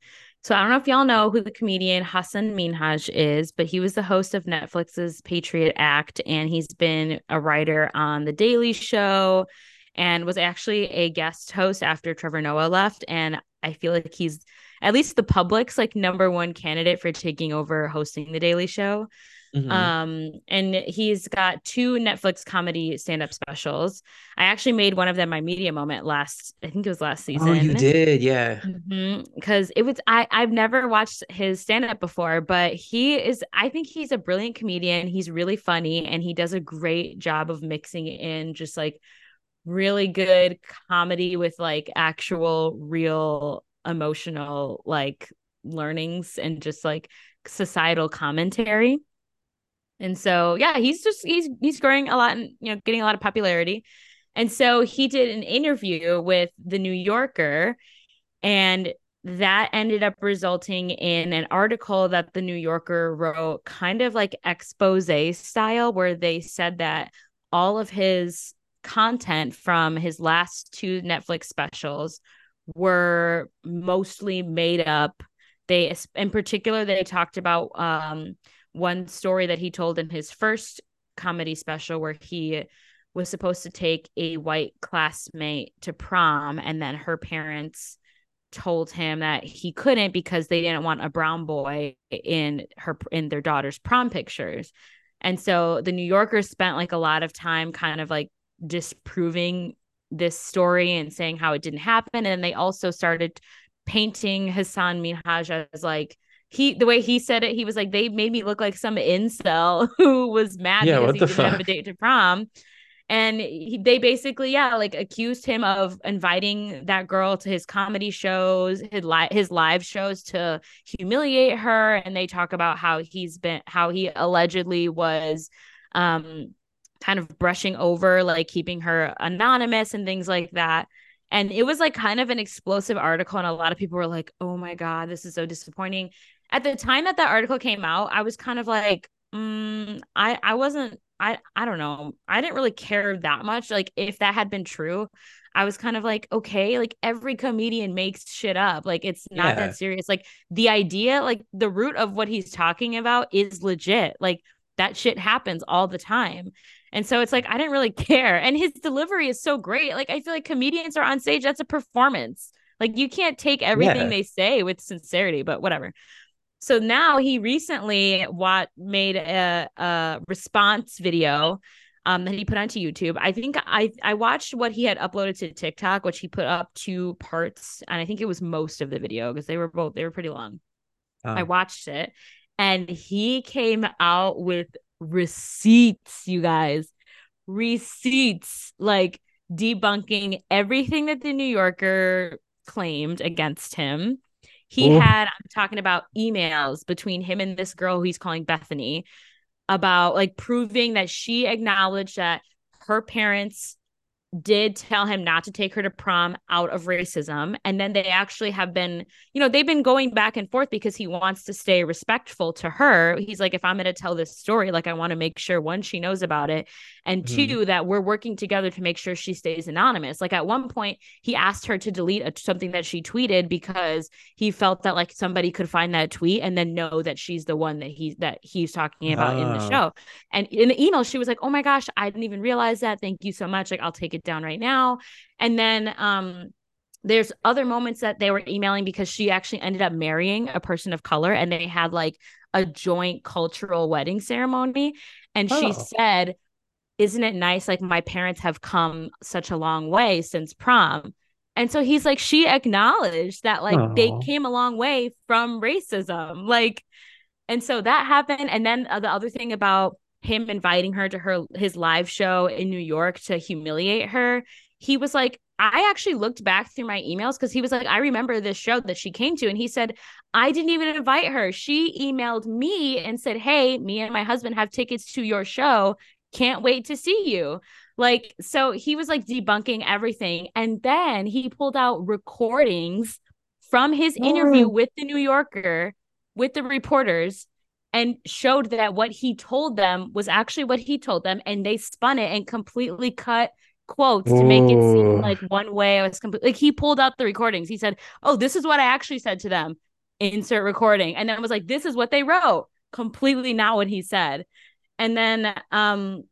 So I don't know if y'all know who the comedian Hasan Minhaj is, but he was the host of Netflix's Patriot Act, and he's been a writer on The Daily Show, and was actually a guest host after Trevor Noah left. And I feel like he's at least the public's like number one candidate for taking over hosting the Daily Show. Mm-hmm. Um, and he's got two Netflix comedy stand-up specials. I actually made one of them my media moment last, I think it was last season. Oh, you did, yeah. Because mm-hmm. it was I I've never watched his stand-up before, but he is I think he's a brilliant comedian. He's really funny and he does a great job of mixing in just like really good comedy with like actual real emotional like learnings and just like societal commentary. And so yeah, he's just he's he's growing a lot and you know getting a lot of popularity. And so he did an interview with the New Yorker and that ended up resulting in an article that the New Yorker wrote kind of like expose style where they said that all of his content from his last two Netflix specials were mostly made up. They, in particular, they talked about um, one story that he told in his first comedy special where he was supposed to take a white classmate to prom, and then her parents told him that he couldn't because they didn't want a brown boy in her in their daughter's prom pictures. And so the New Yorker spent like a lot of time kind of like disproving this story and saying how it didn't happen. And they also started painting Hasan Minhaj as like he the way he said it, he was like, they made me look like some incel who was mad yeah, because he didn't fuck? have a date to prom. And he, they basically, yeah, like accused him of inviting that girl to his comedy shows, his live his live shows to humiliate her. And they talk about how he's been, how he allegedly was, um, kind of brushing over, like keeping her anonymous and things like that. And it was like kind of an explosive article. And a lot of people were like, oh my God, this is so disappointing. At the time that that article came out, I was kind of like, mm, I, I wasn't, I, I don't know. I didn't really care that much. Like if that had been true, I was kind of like, okay, like every comedian makes shit up. Like it's not yeah. that serious. Like the idea, like the root of what he's talking about is legit. Like that shit happens all the time. And so it's like, I didn't really care. And his delivery is so great. Like, I feel like comedians are on stage, that's a performance. Like, you can't take everything yeah. they say with sincerity, but whatever. So now he recently what made a, a response video um, that he put onto YouTube. I think I I watched what he had uploaded to TikTok, which he put up two parts, and I think it was most of the video because they were both they were pretty long. I watched it and he came out with receipts, you guys. Receipts like debunking everything that the New Yorker claimed against him. He Ooh. had, I'm talking about emails between him and this girl who he's calling Bethany about like proving that she acknowledged that her parents did tell him not to take her to prom out of racism and then they actually have been you know they've been going back and forth because he wants to stay respectful to her he's like if i'm going to tell this story like i want to make sure one she knows about it and mm-hmm. two that we're working together to make sure she stays anonymous like at one point he asked her to delete a, something that she tweeted because he felt that like somebody could find that tweet and then know that she's the one that he that he's talking about oh. in the oh. show and in the email she was like oh my gosh i didn't even realize that thank you so much like i'll take it down right now and then um there's other moments that they were emailing because she actually ended up marrying a person of color and they had like a joint cultural wedding ceremony and oh. she said isn't it nice like my parents have come such a long way since prom and so he's like she acknowledged that like oh. they came a long way from racism like and so that happened and then uh, the other thing about him inviting her to her his live show in New York to humiliate her he was like I actually looked back through my emails because he was like, I remember this show that she came to. And he said, I didn't even invite her. She emailed me and said, Hey, me and my husband have tickets to your show can't wait to see you. Like, so he was like debunking everything. And then he pulled out recordings from his interview oh. with the New Yorker, with the reporters, and showed that what he told them was actually what he told them. And they spun it and completely cut quotes to make it seem like one way. I was completely like he pulled out the recordings. He said, Oh, this is what I actually said to them. Insert recording. And then it was like, This is what they wrote. Completely not what he said. And then um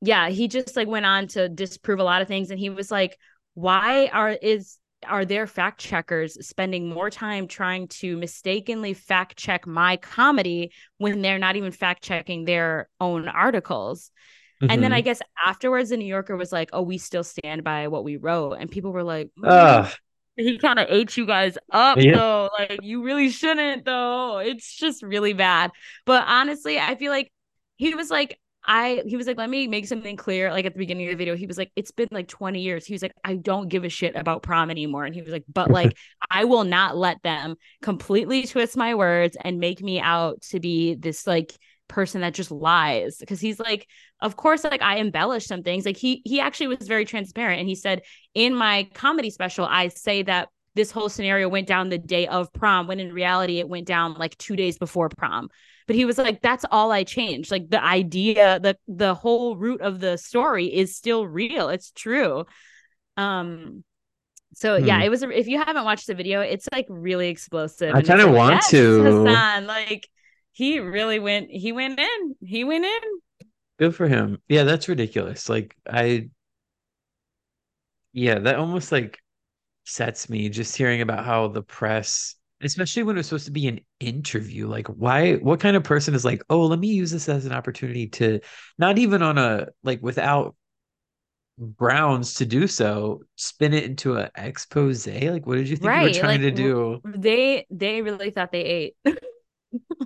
yeah, he just like went on to disprove a lot of things and he was like, why are is are there fact checkers spending more time trying to mistakenly fact check my comedy when they're not even fact checking their own articles? Mm-hmm. And then I mm-hmm. guess afterwards, the New Yorker was like, "Oh, we still stand by what we wrote," and people were like, mm. "He kind of ate you guys up, yeah. though. Like, you really shouldn't, though. It's just really bad." But honestly, I feel like he was like, I he was like, let me make something clear. Like at the beginning of the video, he was like, it's been like 20 years. He was like, I don't give a shit about prom anymore. And he was like, but like, I will not let them completely twist my words and make me out to be this like person that just lies. Because he's like, of course, like I embellish some things. Like he he actually was very transparent. And he said, in my comedy special, I say that this whole scenario went down the day of prom when in reality it went down like two days before prom but he was like that's all i changed. Like the idea the the whole root of the story is still real. It's true. Um so hmm. yeah it was if you haven't watched the video it's like really explosive i kind of want yes, to. Hasan. like he really went he went in he went in. Good for him. Yeah that's ridiculous. Like i yeah that almost like sets me just hearing about how the press especially when it's supposed to be an interview like why what kind of person is like oh let me use this as an opportunity to not even on a like without grounds to do so spin it into an expose like what did you think right. you were trying like, to do they they really thought they ate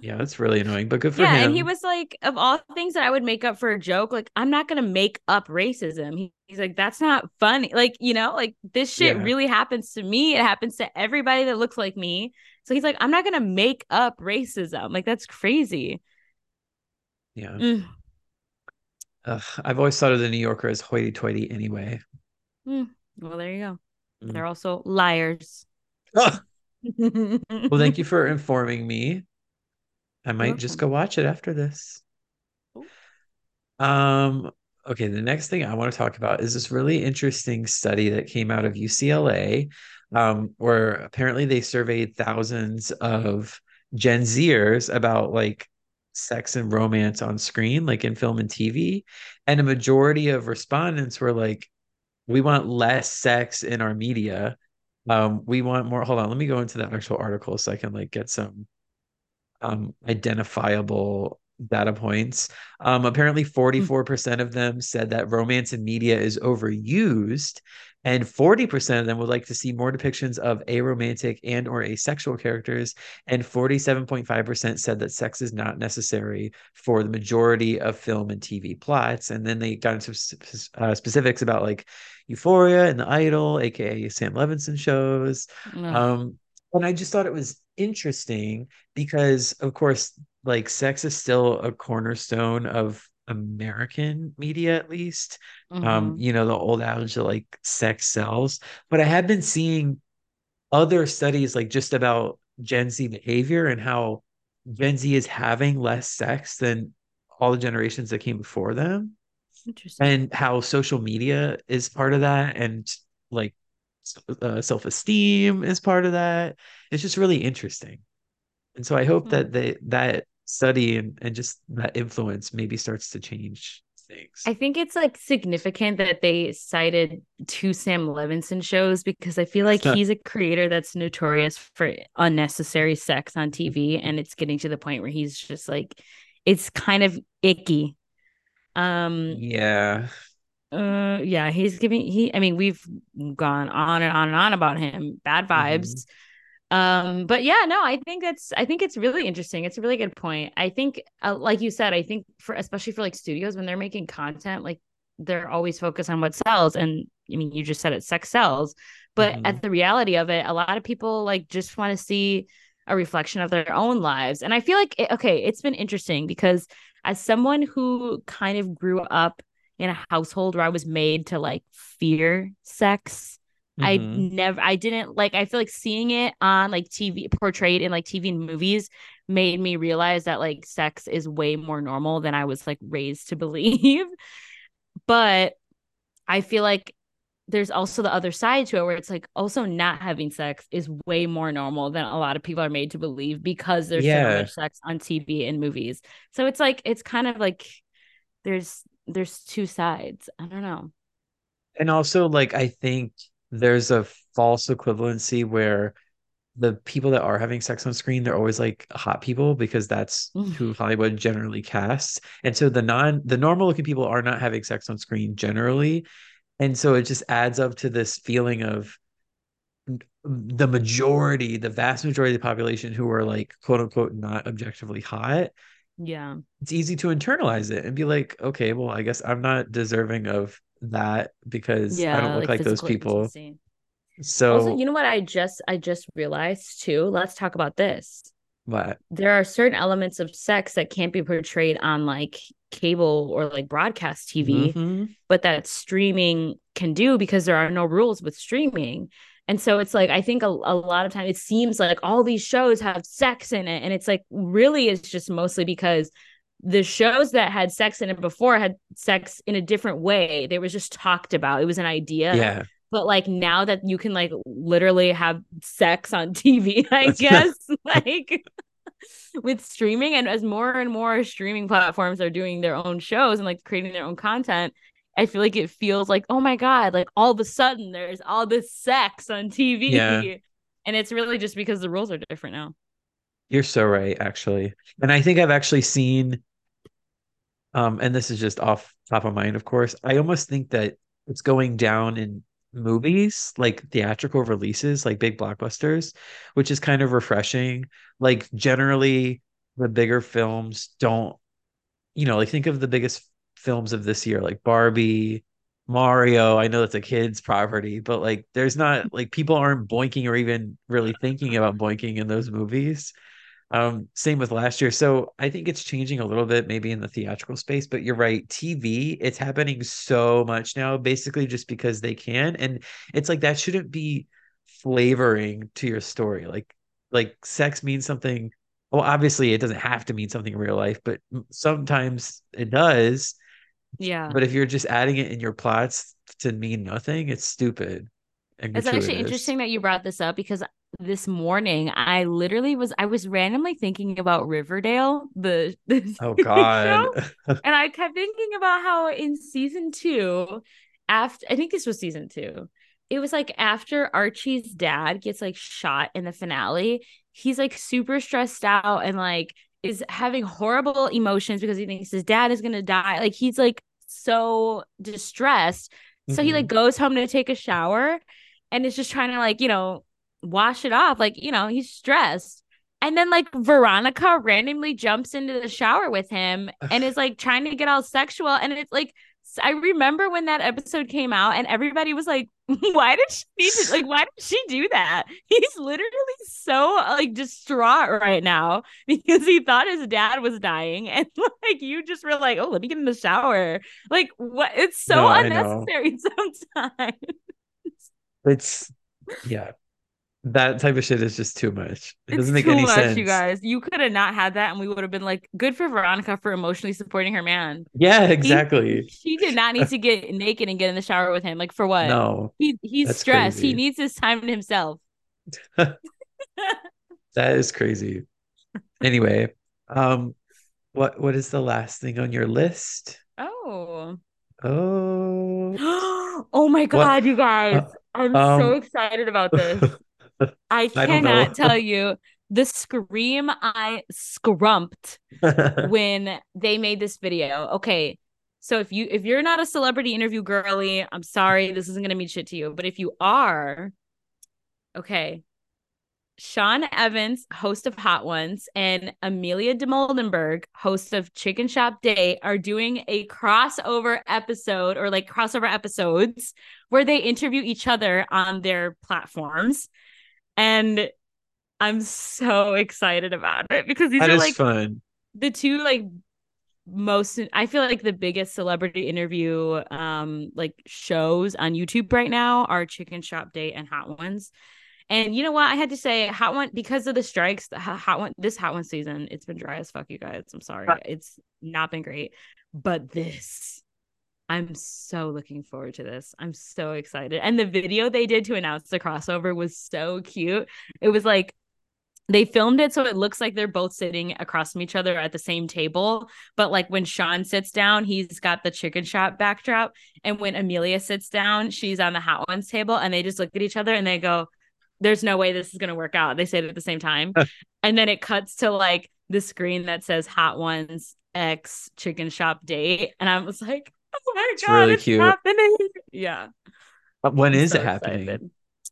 yeah, that's really annoying, but good for yeah, him. and he was like, of all things that I would make up for a joke, like I'm not gonna make up racism. He, he's like, that's not funny. Like you know, like this shit yeah. really happens to me. It happens to everybody that looks like me. So he's like, I'm not gonna make up racism. Like that's crazy. Yeah. Mm. Ugh, I've always thought of the New Yorker as hoity-toity anyway. Mm. Well, there you go. Mm. They're also liars. well, thank you for informing me. I might just go watch it after this. Um, okay, the next thing I want to talk about is this really interesting study that came out of UCLA, um, where apparently they surveyed thousands of Gen Zers about like sex and romance on screen, like in film and TV. And a majority of respondents were like, we want less sex in our media. Um, we want more. Hold on, let me go into that actual article so I can like get some um, identifiable data points. Um, apparently, 44% of them said that romance in media is overused and 40% of them would like to see more depictions of aromantic and or asexual characters and 47.5% said that sex is not necessary for the majority of film and tv plots. And then they got into uh, specifics about like euphoria and the idol aka sam levinson shows. Um, and i just thought it was interesting because of course like sex is still a cornerstone of American media at least. Um, mm-hmm. Um, you know, the old adage that like sex sells. But I have been seeing other studies like just about Gen Z behavior and how Gen Z is having less sex than all the generations that came before them. Interesting. And how social media is part of that and like uh, self-esteem is part of that. It's just really interesting. And so I hope mm-hmm. that they that study and, and just that influence maybe starts to change things. I think it's like significant that they cited two Sam Levinson shows because I feel like he's a creator that's notorious for unnecessary sex on TV and it's getting to the point where he's just like it's kind of icky. Um yeah. Uh yeah, he's giving he I mean we've gone on and on and on about him. Bad vibes. Mm-hmm um but yeah no i think that's i think it's really interesting it's a really good point i think uh, like you said i think for especially for like studios when they're making content like they're always focused on what sells and i mean you just said it sex sells but mm-hmm. at the reality of it a lot of people like just want to see a reflection of their own lives and i feel like it, okay it's been interesting because as someone who kind of grew up in a household where i was made to like fear sex Mm-hmm. I never, I didn't like, I feel like seeing it on like TV portrayed in like TV and movies made me realize that like sex is way more normal than I was like raised to believe. but I feel like there's also the other side to it where it's like also not having sex is way more normal than a lot of people are made to believe because there's yeah. so much sex on TV and movies. So it's like, it's kind of like there's, there's two sides. I don't know. And also, like, I think there's a false equivalency where the people that are having sex on screen they're always like hot people because that's mm. who hollywood generally casts and so the non the normal looking people are not having sex on screen generally and so it just adds up to this feeling of the majority the vast majority of the population who are like quote unquote not objectively hot yeah it's easy to internalize it and be like okay well i guess i'm not deserving of that because yeah, I don't look like, like those people. Intimacy. So also, you know what I just I just realized too. Let's talk about this. What? There are certain elements of sex that can't be portrayed on like cable or like broadcast TV, mm-hmm. but that streaming can do because there are no rules with streaming. And so it's like I think a, a lot of time it seems like all these shows have sex in it and it's like really it's just mostly because the shows that had sex in it before had sex in a different way. They was just talked about. It was an idea. Yeah. But like now that you can like literally have sex on TV, I guess like with streaming and as more and more streaming platforms are doing their own shows and like creating their own content, I feel like it feels like, oh my God, like all of a sudden there's all this sex on TV. Yeah. And it's really just because the rules are different now. You're so right, actually. And I think I've actually seen um, and this is just off top of mind, of course. I almost think that it's going down in movies, like theatrical releases, like big blockbusters, which is kind of refreshing. Like generally, the bigger films don't, you know, like think of the biggest films of this year, like Barbie, Mario. I know that's a kid's property, but like there's not like people aren't boinking or even really thinking about boinking in those movies. Um, same with last year. So I think it's changing a little bit, maybe in the theatrical space, but you're right. TV, it's happening so much now, basically just because they can. And it's like that shouldn't be flavoring to your story. Like, like sex means something. Well, obviously, it doesn't have to mean something in real life, but sometimes it does. Yeah. But if you're just adding it in your plots to mean nothing, it's stupid. It's actually interesting that you brought this up because this morning I literally was I was randomly thinking about Riverdale, the, the oh god, and I kept thinking about how in season two, after I think this was season two, it was like after Archie's dad gets like shot in the finale, he's like super stressed out and like is having horrible emotions because he thinks his dad is gonna die. Like he's like so distressed So he like mm-hmm. goes home to take a shower and is just trying to like, you know, wash it off. Like, you know, he's stressed. And then like Veronica randomly jumps into the shower with him and is like trying to get all sexual. And it's like I remember when that episode came out and everybody was like, why did she need to like why did she do that? He's literally so like distraught right now because he thought his dad was dying and like you just were like, "Oh, let me get in the shower." Like what it's so no, unnecessary sometimes. It's yeah that type of shit is just too much. It it's doesn't make any much, sense. You guys, you could have not had that, and we would have been like, good for Veronica for emotionally supporting her man. Yeah, exactly. He, she did not need to get naked and get in the shower with him. Like for what? No, he he's stressed. Crazy. He needs his time to himself. that is crazy. Anyway, um, what what is the last thing on your list? Oh. Oh. oh my god, what? you guys. Uh, I'm um, so excited about this. I cannot I tell you the scream I scrumped when they made this video. Okay. So if you if you're not a celebrity interview girly, I'm sorry, this isn't gonna mean shit to you. But if you are, okay. Sean Evans, host of Hot Ones, and Amelia Dimoldenberg, host of Chicken Shop Date, are doing a crossover episode or like crossover episodes where they interview each other on their platforms and I'm so excited about it because these that are like fun. The two like most I feel like the biggest celebrity interview um like shows on YouTube right now are Chicken Shop Date and Hot Ones. And you know what? I had to say hot one because of the strikes, the hot one this hot one season, it's been dry as fuck, you guys. I'm sorry. It's not been great. But this I'm so looking forward to this. I'm so excited. And the video they did to announce the crossover was so cute. It was like they filmed it so it looks like they're both sitting across from each other at the same table. But like when Sean sits down, he's got the chicken shop backdrop. And when Amelia sits down, she's on the hot ones table and they just look at each other and they go, There's no way this is gonna work out. They say it at the same time. and then it cuts to like the screen that says hot ones X chicken shop date. And I was like, oh my it's god, really it's cute. happening. Yeah. But when I'm is so it happening? Excited.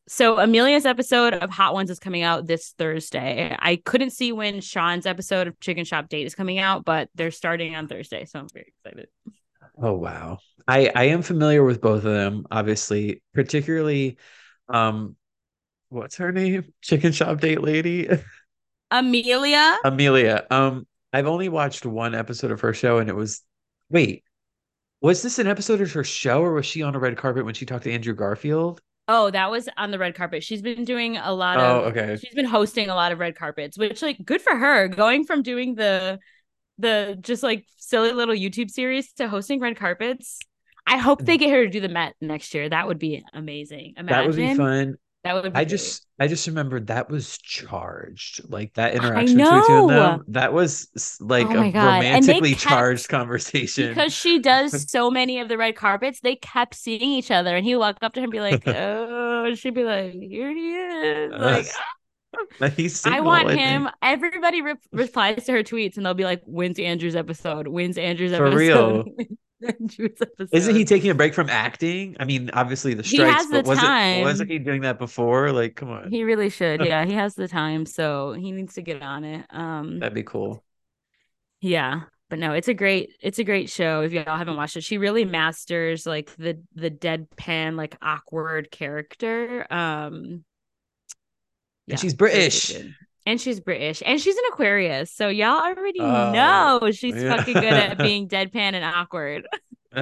So Amelia's episode of Hot Ones is coming out this Thursday. I couldn't see when Sean's episode of Chicken Shop Date is coming out, but they're starting on Thursday, so I'm very excited. Oh wow. I I am familiar with both of them, obviously, particularly um what's her name? Chicken Shop Date lady? Amelia. Amelia. Um I've only watched one episode of her show and it was wait, was this an episode of her show, or was she on a red carpet when she talked to Andrew Garfield? Oh, that was on the red carpet. She's been doing a lot oh, of. Oh, okay. She's been hosting a lot of red carpets, which like good for her. Going from doing the, the just like silly little YouTube series to hosting red carpets. I hope they mm. get her to do the Met next year. That would be amazing. Imagine. That would be fun. That would. I just, I just remembered that was charged. Like that interaction between two of them. That was like oh a God. romantically kept, charged conversation. Because she does so many of the red carpets. They kept seeing each other, and he would walk up to her and be like, "Oh," and she'd be like, "Here he is." Uh, like. He's I want him. Everybody re- replies to her tweets, and they'll be like, "When's Andrew's episode? When's Andrew's For episode?" For real. Isn't he taking a break from acting? I mean, obviously the strikes, but was time. it wasn't he doing that before? Like, come on. He really should. Yeah, he has the time, so he needs to get on it. Um That'd be cool. Yeah. But no, it's a great it's a great show if y'all haven't watched it. She really masters like the the deadpan like awkward character. Um yeah, and she's British. And she's British and she's an Aquarius. So y'all already uh, know she's yeah. fucking good at being deadpan and awkward.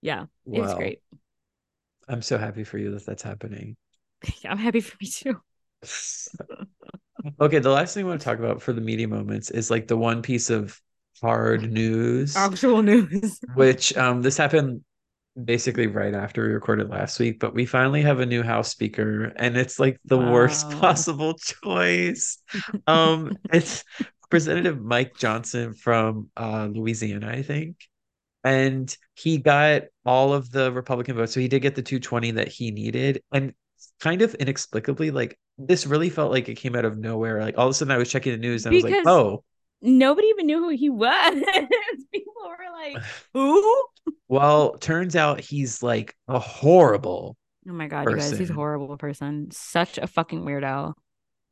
yeah, it was great. I'm so happy for you that that's happening. Yeah, I'm happy for me too. okay, the last thing I want to talk about for the media moments is like the one piece of hard news, actual news, which um this happened basically right after we recorded last week, but we finally have a new house speaker and it's like the wow. worst possible choice. um it's Representative Mike Johnson from uh Louisiana, I think. And he got all of the Republican votes. So he did get the 220 that he needed. And kind of inexplicably, like this really felt like it came out of nowhere. Like all of a sudden I was checking the news and because I was like, oh, nobody even knew who he was. We're like, who? Well, turns out he's like a horrible. Oh my god, person. you guys, he's a horrible person. Such a fucking weirdo.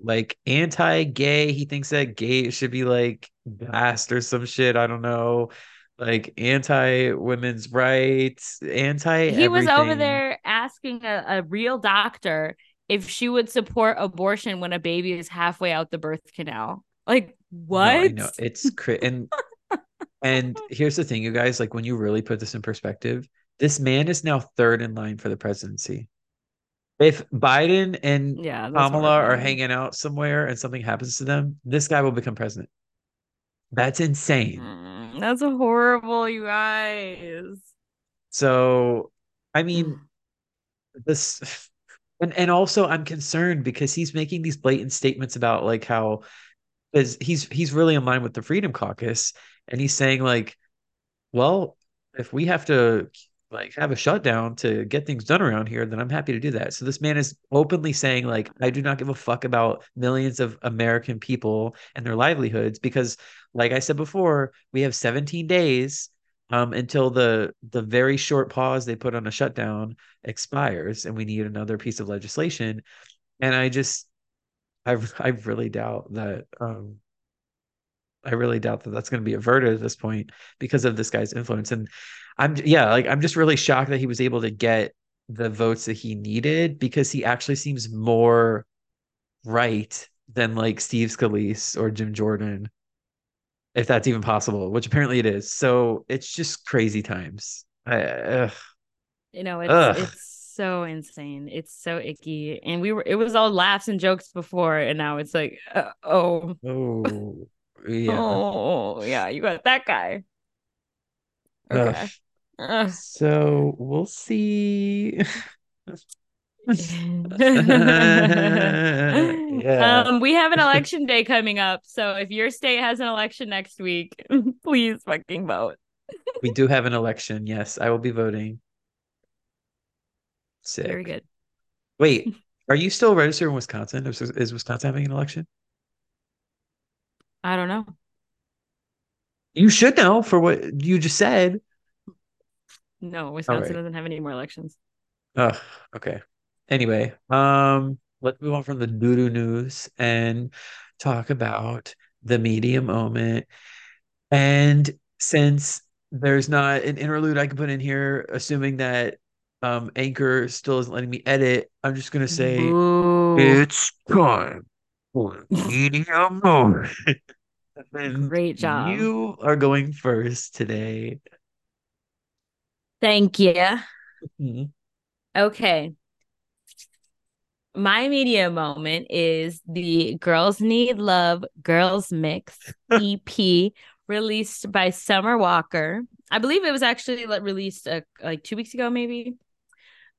Like anti-gay. He thinks that gay should be like best or some shit. I don't know. Like anti women's rights, anti. He was over there asking a, a real doctor if she would support abortion when a baby is halfway out the birth canal. Like what? No, it's cra- and and here's the thing, you guys. Like when you really put this in perspective, this man is now third in line for the presidency. If Biden and yeah, Kamala are hanging out somewhere and something happens to them, this guy will become president. That's insane. Mm, that's horrible, you guys. So, I mean, this and and also I'm concerned because he's making these blatant statements about like how because he's he's really in line with the Freedom Caucus and he's saying like, well, if we have to like have a shutdown to get things done around here, then I'm happy to do that. So this man is openly saying like, I do not give a fuck about millions of American people and their livelihoods because, like I said before, we have 17 days um, until the the very short pause they put on a shutdown expires, and we need another piece of legislation. And I just, I I really doubt that. Um, I really doubt that that's going to be averted at this point because of this guy's influence. And I'm yeah, like I'm just really shocked that he was able to get the votes that he needed because he actually seems more right than like Steve Scalise or Jim Jordan if that's even possible, which apparently it is. So it's just crazy times. I, you know, it's ugh. it's so insane. It's so icky, and we were it was all laughs and jokes before, and now it's like, uh, oh, oh, yeah, oh, yeah, you got that guy. Okay. Ugh. So we'll see. yeah. Um, we have an election day coming up. So if your state has an election next week, please fucking vote. we do have an election. Yes, I will be voting. Sick. Very good. Wait, are you still registered in Wisconsin? Is, is Wisconsin having an election? I don't know. You should know for what you just said. No, Wisconsin right. doesn't have any more elections. Oh, okay anyway, um, let's move on from the doo news and talk about the media moment. And since there's not an interlude I can put in here, assuming that um, Anchor still isn't letting me edit, I'm just gonna say Ooh. it's time for media moment. Great job. You are going first today. Thank you. Mm-hmm. Okay my media moment is the Girls Need Love Girls Mix EP released by Summer Walker. I believe it was actually released uh, like two weeks ago, maybe.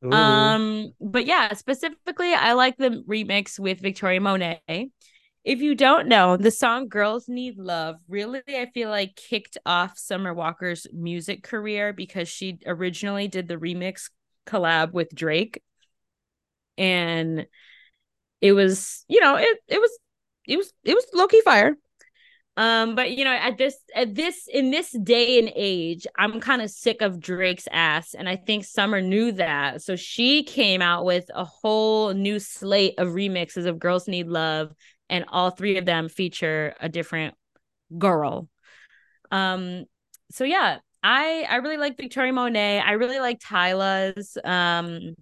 Ooh. Um, but yeah, specifically, I like the remix with Victoria Monet. If you don't know, the song Girls Need Love really, I feel like kicked off Summer Walker's music career because she originally did the remix collab with Drake and it was you know it it was it was it was low key fire. Um, but you know, at this at this in this day and age, I'm kind of sick of Drake's ass, and I think Summer knew that. So she came out with a whole new slate of remixes of Girls Need Love, and all three of them feature a different girl. Um, so yeah, I I really like Victoria Monet. I really like Tyla's um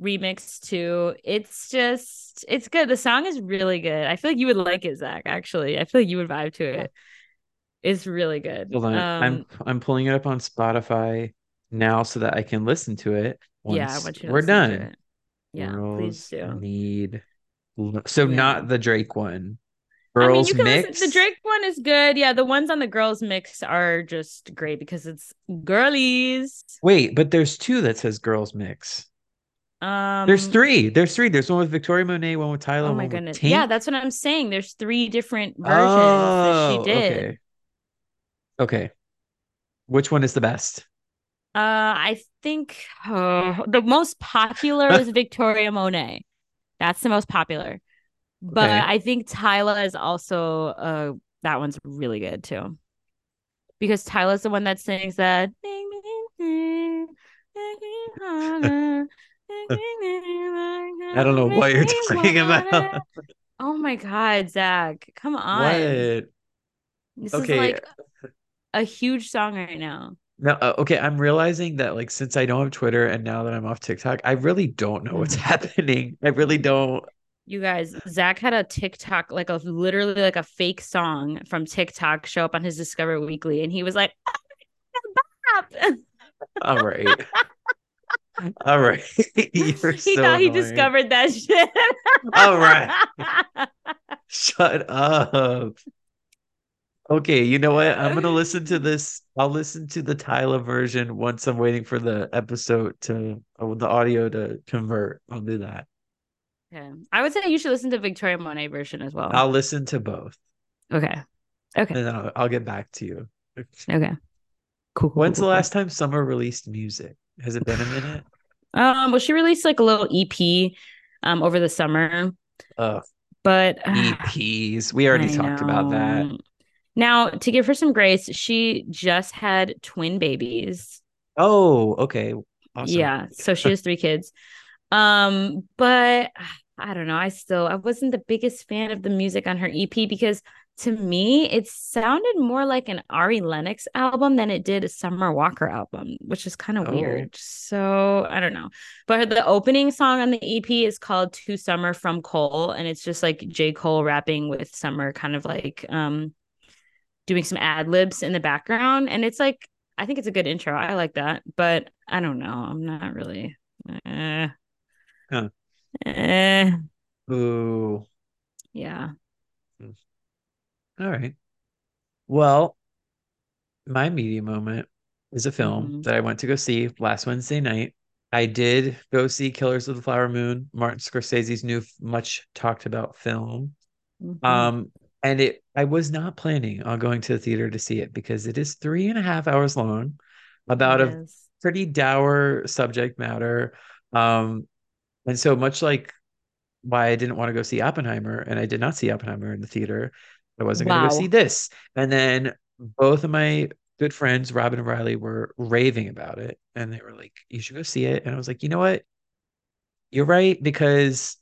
remix too. It's just it's good. The song is really good. I feel like you would like it, Zach. Actually, I feel like you would vibe to it. It's really good. Hold on, um, I'm I'm pulling it up on Spotify now so that I can listen to it. yeah, we're done. Yeah, Girls please do. Need so yeah. not the Drake one. Girls I mean, mix. Listen, the Drake one is good. Yeah, the ones on the girls mix are just great because it's girlies. Wait, but there's two that says girls mix. Um, there's three. There's three. There's one with Victoria Monet, one with Tyla. Oh my goodness! Yeah, that's what I'm saying. There's three different versions oh, that she oh, did. Okay. Okay. Which one is the best? Uh, I think uh, the most popular is Victoria Monet. That's the most popular. But okay. I think Tyla is also uh that one's really good too. because Tyla's the one that sings that. I don't know what you're talking about. Oh my god, Zach, come on! What? This Okay. is like a huge song right now. No, uh, okay, I'm realizing that like since I don't have Twitter and now that I'm off TikTok, I really don't know what's happening. I really don't. You guys, Zach had a TikTok, like a literally like a fake song from TikTok show up on his Discover Weekly, and he was like, All right. All right. He so thought he annoying. discovered that shit. All right. Shut up. Okay, you know what? I'm gonna listen to this. I'll listen to the Tyla version once I'm waiting for the episode to or the audio to convert. I'll do that. Okay. I would say you should listen to Victoria Monet version as well. I'll listen to both, okay. Okay. and then I'll, I'll get back to you. Okay. Cool. When's the last time Summer released music? Has it been a minute? Um, well, she released like a little EP um over the summer, Ugh, but EPs. We already I talked about that. Now, to give her some grace, she just had twin babies. Oh, okay. Awesome. Yeah, so she has three kids. Um, but I don't know. I still I wasn't the biggest fan of the music on her EP because to me it sounded more like an Ari Lennox album than it did a Summer Walker album, which is kind of Oh. weird. So I don't know. But the opening song on the EP is called To Summer from Cole, and it's just like J. Cole rapping with Summer kind of like um doing some ad libs in the background. And it's like I think it's a good intro. I like that, but I don't know. I'm not really. Eh. Huh. Eh. Ooh. Yeah. All right. Well, my media moment is a film Mhm. that I went to go see last Wednesday night. I did go see Killers of the Flower Moon, Martin Scorsese's new much talked about film. Mhm. Um, and it I was not planning on going to the theater to see it because it is three and a half hours long, about a pretty dour subject matter. Um, and so much like why I didn't want to go see Oppenheimer, and I did not see Oppenheimer in the theater. I wasn't going to go see this. And then both of my good friends, Robin and Riley, were raving about it. And they were like, you should go see it. And I was like, you know what? You're right, because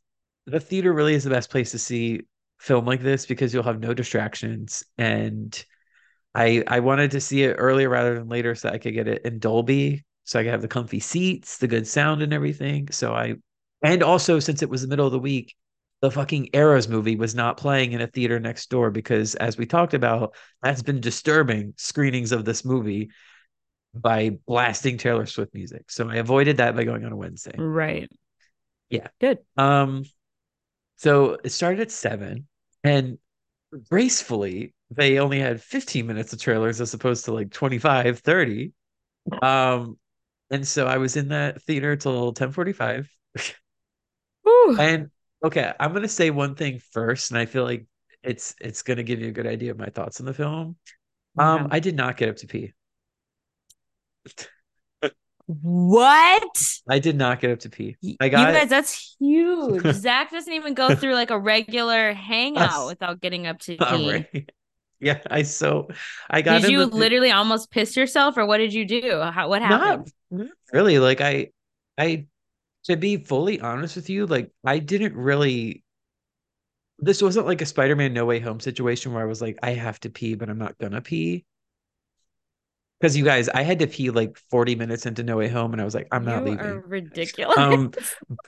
the theater really is the best place to see film like this because you'll have no distractions. And I I wanted to see it earlier rather than later so I could get it in Dolby, so I could have the comfy seats, the good sound and everything. So I and also since it was the middle of the week, the fucking Eras movie was not playing in a theater next door because as we talked about, that's been disturbing screenings of this movie by blasting Taylor Swift music. So I avoided that by going on a Wednesday. Right. Yeah. Good. Um, so it started at seven, and gracefully, they only had 15 minutes of trailers as opposed to like 25, 30. Um, and so I was in that theater till 10:45. Whew. And okay, I'm gonna say one thing first, and I feel like it's it's gonna give you a good idea of my thoughts on the film. Um, Okay. I did not get up to pee. What? I did not get up to pee. I got you guys, that's huge. Zach doesn't even go through like a regular hangout without getting up to pee. right. Yeah, I so I got Did you the- literally almost piss yourself, or what did you do? How, what happened? Not really. Like I, I, to be fully honest with you, like I didn't really. This wasn't like a Spider-Man No Way Home situation where I was like, I have to pee, but I'm not gonna pee. Because you guys, I had to pee like 40 minutes into No Way Home, and I was like, I'm not leaving. you leaving. are ridiculous. Um,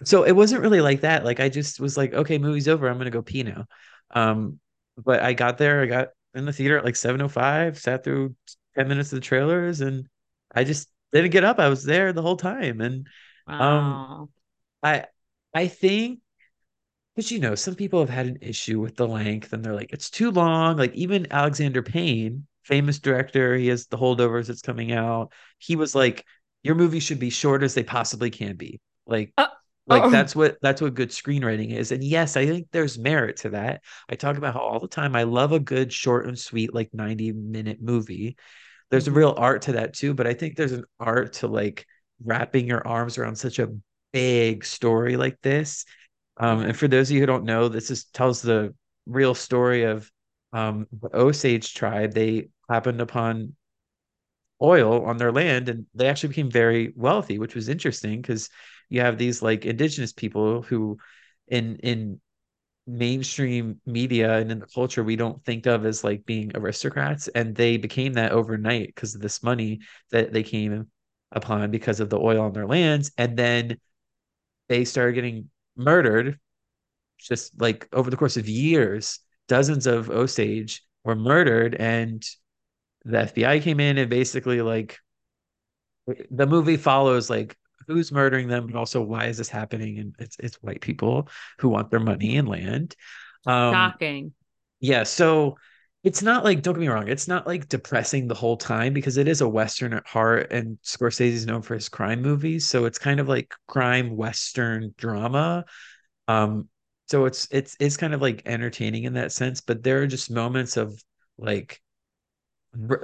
so it wasn't really like that. Like I just was like, okay, movie's over. I'm gonna go pee now. Um, but I got there. I got in the theater at like 7:05. Sat through 10 minutes of the trailers, and I just didn't get up. I was there the whole time, and wow. I I think because you know some people have had an issue with the length, and they're like it's too long. Like even Alexander Payne, famous director, he has the holdovers that's coming out. He was like, your movie should be short as they possibly can be. Like Uh, like oh. that's what that's what good screenwriting is. And yes, I think there's merit to that. I talk about how all the time I love a good short and sweet like 90 minute movie. There's a Mhm. real art to that too, but I think there's an art to like wrapping your arms around such a big story like this. Um, and for those of you who don't know, this is tells the real story of um the Osage tribe. They happened upon oil on their land and they actually became very wealthy, which was interesting because you have these like indigenous people who in in mainstream media and in the culture we don't think of as like being aristocrats and they became that overnight because of this money that they came upon because of the oil on their lands and then they started getting murdered just like over the course of years dozens of osage were murdered and the FBI came in and basically like the movie follows like who's murdering them, but also why is this happening? And it's it's white people who want their money and land. Um, Shocking. Yeah, so it's not like don't get me wrong, it's not like depressing the whole time because it is a western at heart, and Scorsese is known for his crime movies, so it's kind of like crime western drama. Um, so it's it's it's kind of like entertaining in that sense, but there are just moments of like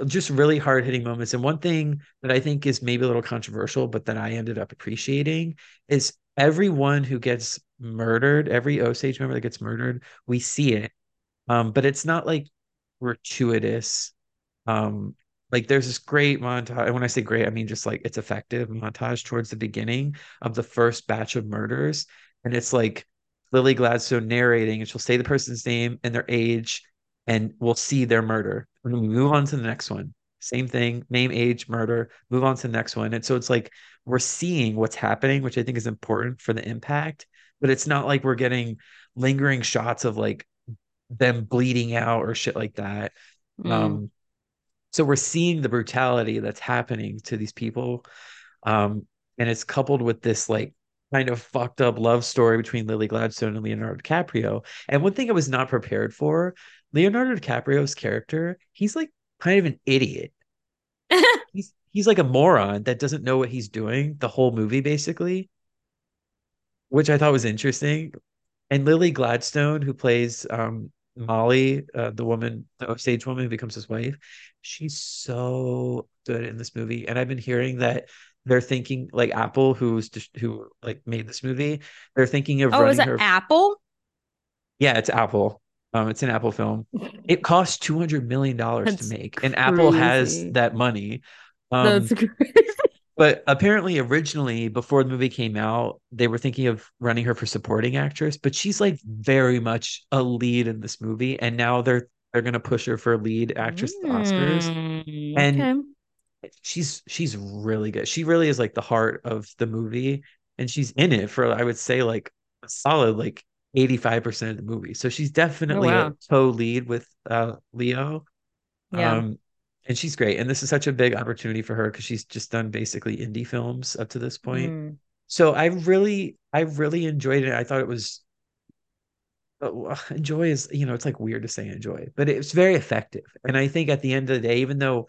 just really hard hitting moments. And one thing that I think is maybe a little controversial, but that I ended up appreciating is everyone who gets murdered, every Osage member that gets murdered, we see it. Um, but it's not like gratuitous. Um, like there's this great montage. And when I say great, I mean just like it's effective montage towards the beginning of the first batch of murders. And it's like Lily Gladstone narrating, and she'll say the person's name and their age and we'll see their murder. And then we move on to the next one. Same thing, name, age, murder, move on to the next one. And so it's like we're seeing what's happening, which I think is important for the impact, but it's not like we're getting lingering shots of like them bleeding out or shit like that. Mm. Um, so we're seeing the brutality that's happening to these people. Um, and it's coupled with this like kind of fucked up love story between Lily Gladstone and Leonardo DiCaprio. And one thing I was not prepared for Leonardo DiCaprio's character, he's like kind of an idiot. he's he's like a moron that doesn't know what he's doing the whole movie basically, which I thought was interesting. And Lily Gladstone, who plays um, Molly, uh, the woman, the Osage woman who becomes his wife, she's so good in this movie. And I've been hearing that they're thinking like Apple, who's who like made this movie, they're thinking of oh, running is it her. Apple? Yeah, it's Apple. Um, it's an Apple film. It cost two hundred million dollars to make, and Apple has that money. Um, That's crazy. but apparently, originally, before the movie came out, they were thinking of running her for supporting actress. But she's like very much a lead in this movie, and now they're they're gonna push her for lead actress mm, Oscars. And okay. She's she's really good. She really is like the heart of the movie, and she's in it for I would say like a solid like 85% of the movie. So she's definitely oh, wow. a co-lead with uh, Leo. Yeah. Um, and she's great. And this is such a big opportunity for her because she's just done basically indie films up to this point. Mm. So I really, I really enjoyed it. I thought it was uh, enjoy is, you know, it's like weird to say enjoy, but it's very effective. And I think at the end of the day, even though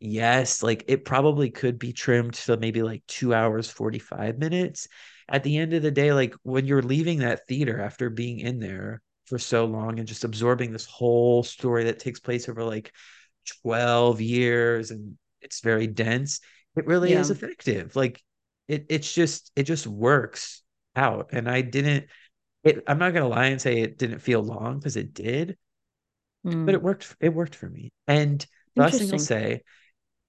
yes, like it probably could be trimmed to maybe like two hours, 45 minutes at the end of the day, like when you're leaving that theater after being in there for so long and just absorbing this whole story that takes place over like 12 years and it's very dense, it really yeah. is effective. Like it it's just it just works out. And I didn't it I'm not gonna lie and say it didn't feel long because it did, mm. but it worked it worked for me. And the last thing I'll say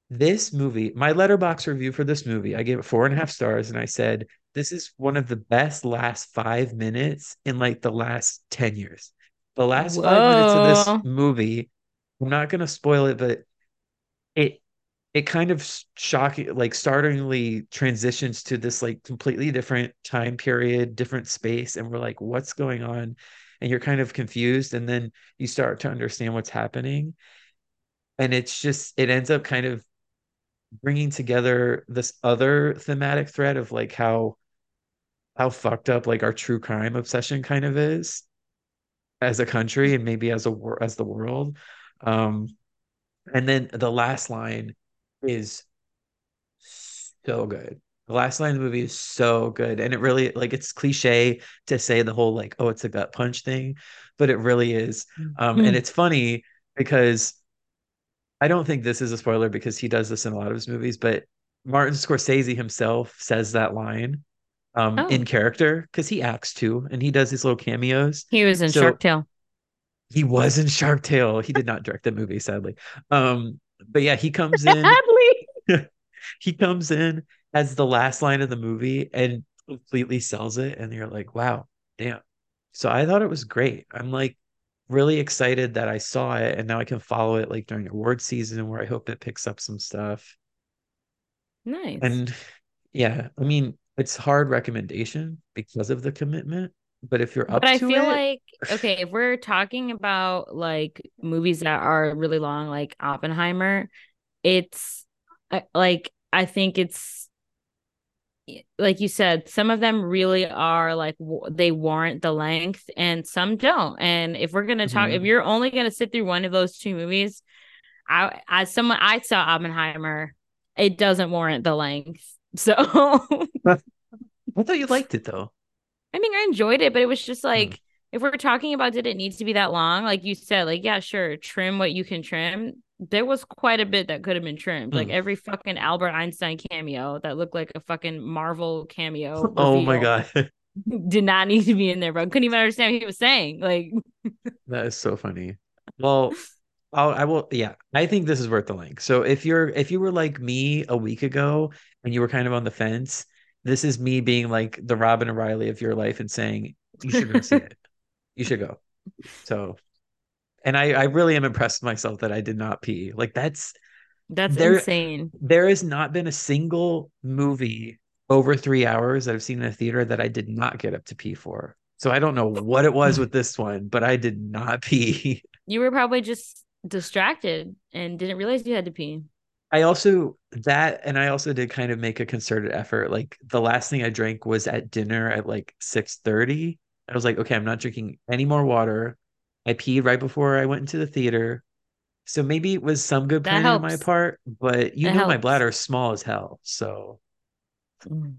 this movie, my Letterboxd review for this movie, I gave it four and a half stars, and I said this is one of the best last five minutes in like the last 10 years. The last Whoa. five minutes of this movie, I'm not gonna spoil it, but it it kind of shocking like startlingly transitions to this like completely different time period, different space, and we're like, what's going on? And you're kind of confused, and then you start to understand what's happening. And it's just it ends up kind of bringing together this other thematic thread of like how how fucked up like our true crime obsession kind of is as a country and maybe as a as the world. Um and then the last line is so good. The last line of the movie is so good. And it really like it's cliche to say the whole like oh it's a gut punch thing but it really is. Um mm-hmm. and it's funny because I don't think this is a spoiler because he does this in a lot of his movies, but Martin Scorsese himself says that line um, oh. in character because he acts too and he does these little cameos. He was in so, Shark Tale. He was in Shark Tale. He did not direct the movie, sadly. Um, but yeah, he comes in. Sadly. he comes in as the last line of the movie and completely sells it and you're like wow damn so i thought it was great i'm like really excited that i saw it and now i can follow it like during award season where i hope it picks up some stuff Nice. and yeah i mean it's hard recommendation because of the commitment but if you're up But I feel it like okay, if we're talking about like movies that are really long, like Oppenheimer, it's like I think it's like you said, some of them really are like w- they warrant the length, and some don't. And if we're gonna talk, if Mhm. you're only gonna sit through one of those two movies, I as someone I saw Oppenheimer, it doesn't warrant the length. So i thought you liked it though I mean, I enjoyed it, but it was just Hmm. like if we're talking about did it need to be that long? Like you said, like yeah, sure, trim what you can trim. There was quite a bit that could have been trimmed. Like Hmm. every fucking Albert Einstein cameo that looked like a fucking Marvel cameo oh my god did not need to be in there, bro. Couldn't even understand what he was saying. Like That is so funny. Well, I'll, I will. Yeah, I think this is worth the link. So if you're if you were like me a week ago and you were kind of on the fence, this is me being like the Robin or Riley of your life and saying you should go see it. You should go. So, and I I really am impressed with myself that I did not pee. Like that's that's there. insane. There has not been a single movie over three hours that I've seen in a theater that I did not get up to pee for. So I don't know what it was with this one, but I did not pee. You were probably just distracted and didn't realize you had to pee. I also that and I also did kind of make a concerted effort. Like the last thing I drank was at dinner at like 6:30. I was like, okay, I'm not drinking any more water. I peed right before I went into the theater. So maybe it was some good That planning on my part, but you It know my helps. bladder is small as hell. So Mm.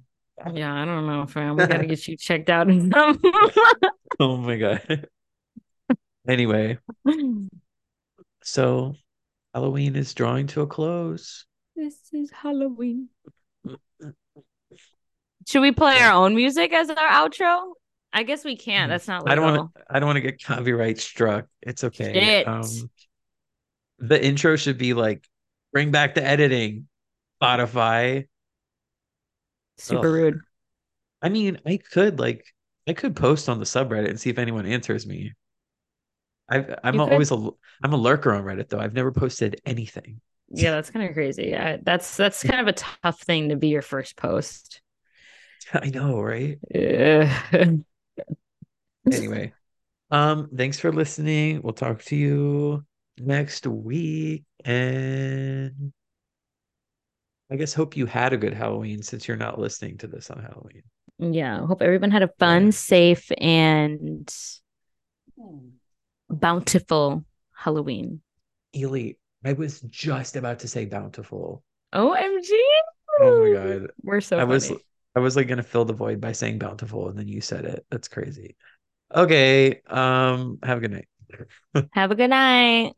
Yeah, I don't know, fam. We gotta get you checked out oh my God. Anyway, so Halloween is drawing to a close. This is Halloween. Should we play our own music as our outro? I guess we can't. That's not I don't want to I don't want to get copyright struck. It's okay. Um the intro should be like bring back the editing, Spotify. Super Ugh. rude. I mean, I could like I could post on the subreddit and see if anyone answers me. I've I'm You could. always a I'm a lurker on Reddit though. I've never posted anything. Yeah, that's kind of crazy. Yeah, that's that's kind of a tough thing to be your first post. I know, right? Ugh. Anyway, um, thanks for listening. We'll talk to you next week, and I guess hope you had a good Halloween since you're not listening to this on Halloween. Yeah, hope everyone had a fun, Yeah. safe, and bountiful Halloween. Ely, I was just about to say bountiful. OMG. Oh my God. We're so I was funny. I was like gonna fill the void by saying bountiful, and then you said it. That's crazy. Okay. Um, have a good night. Have a good night.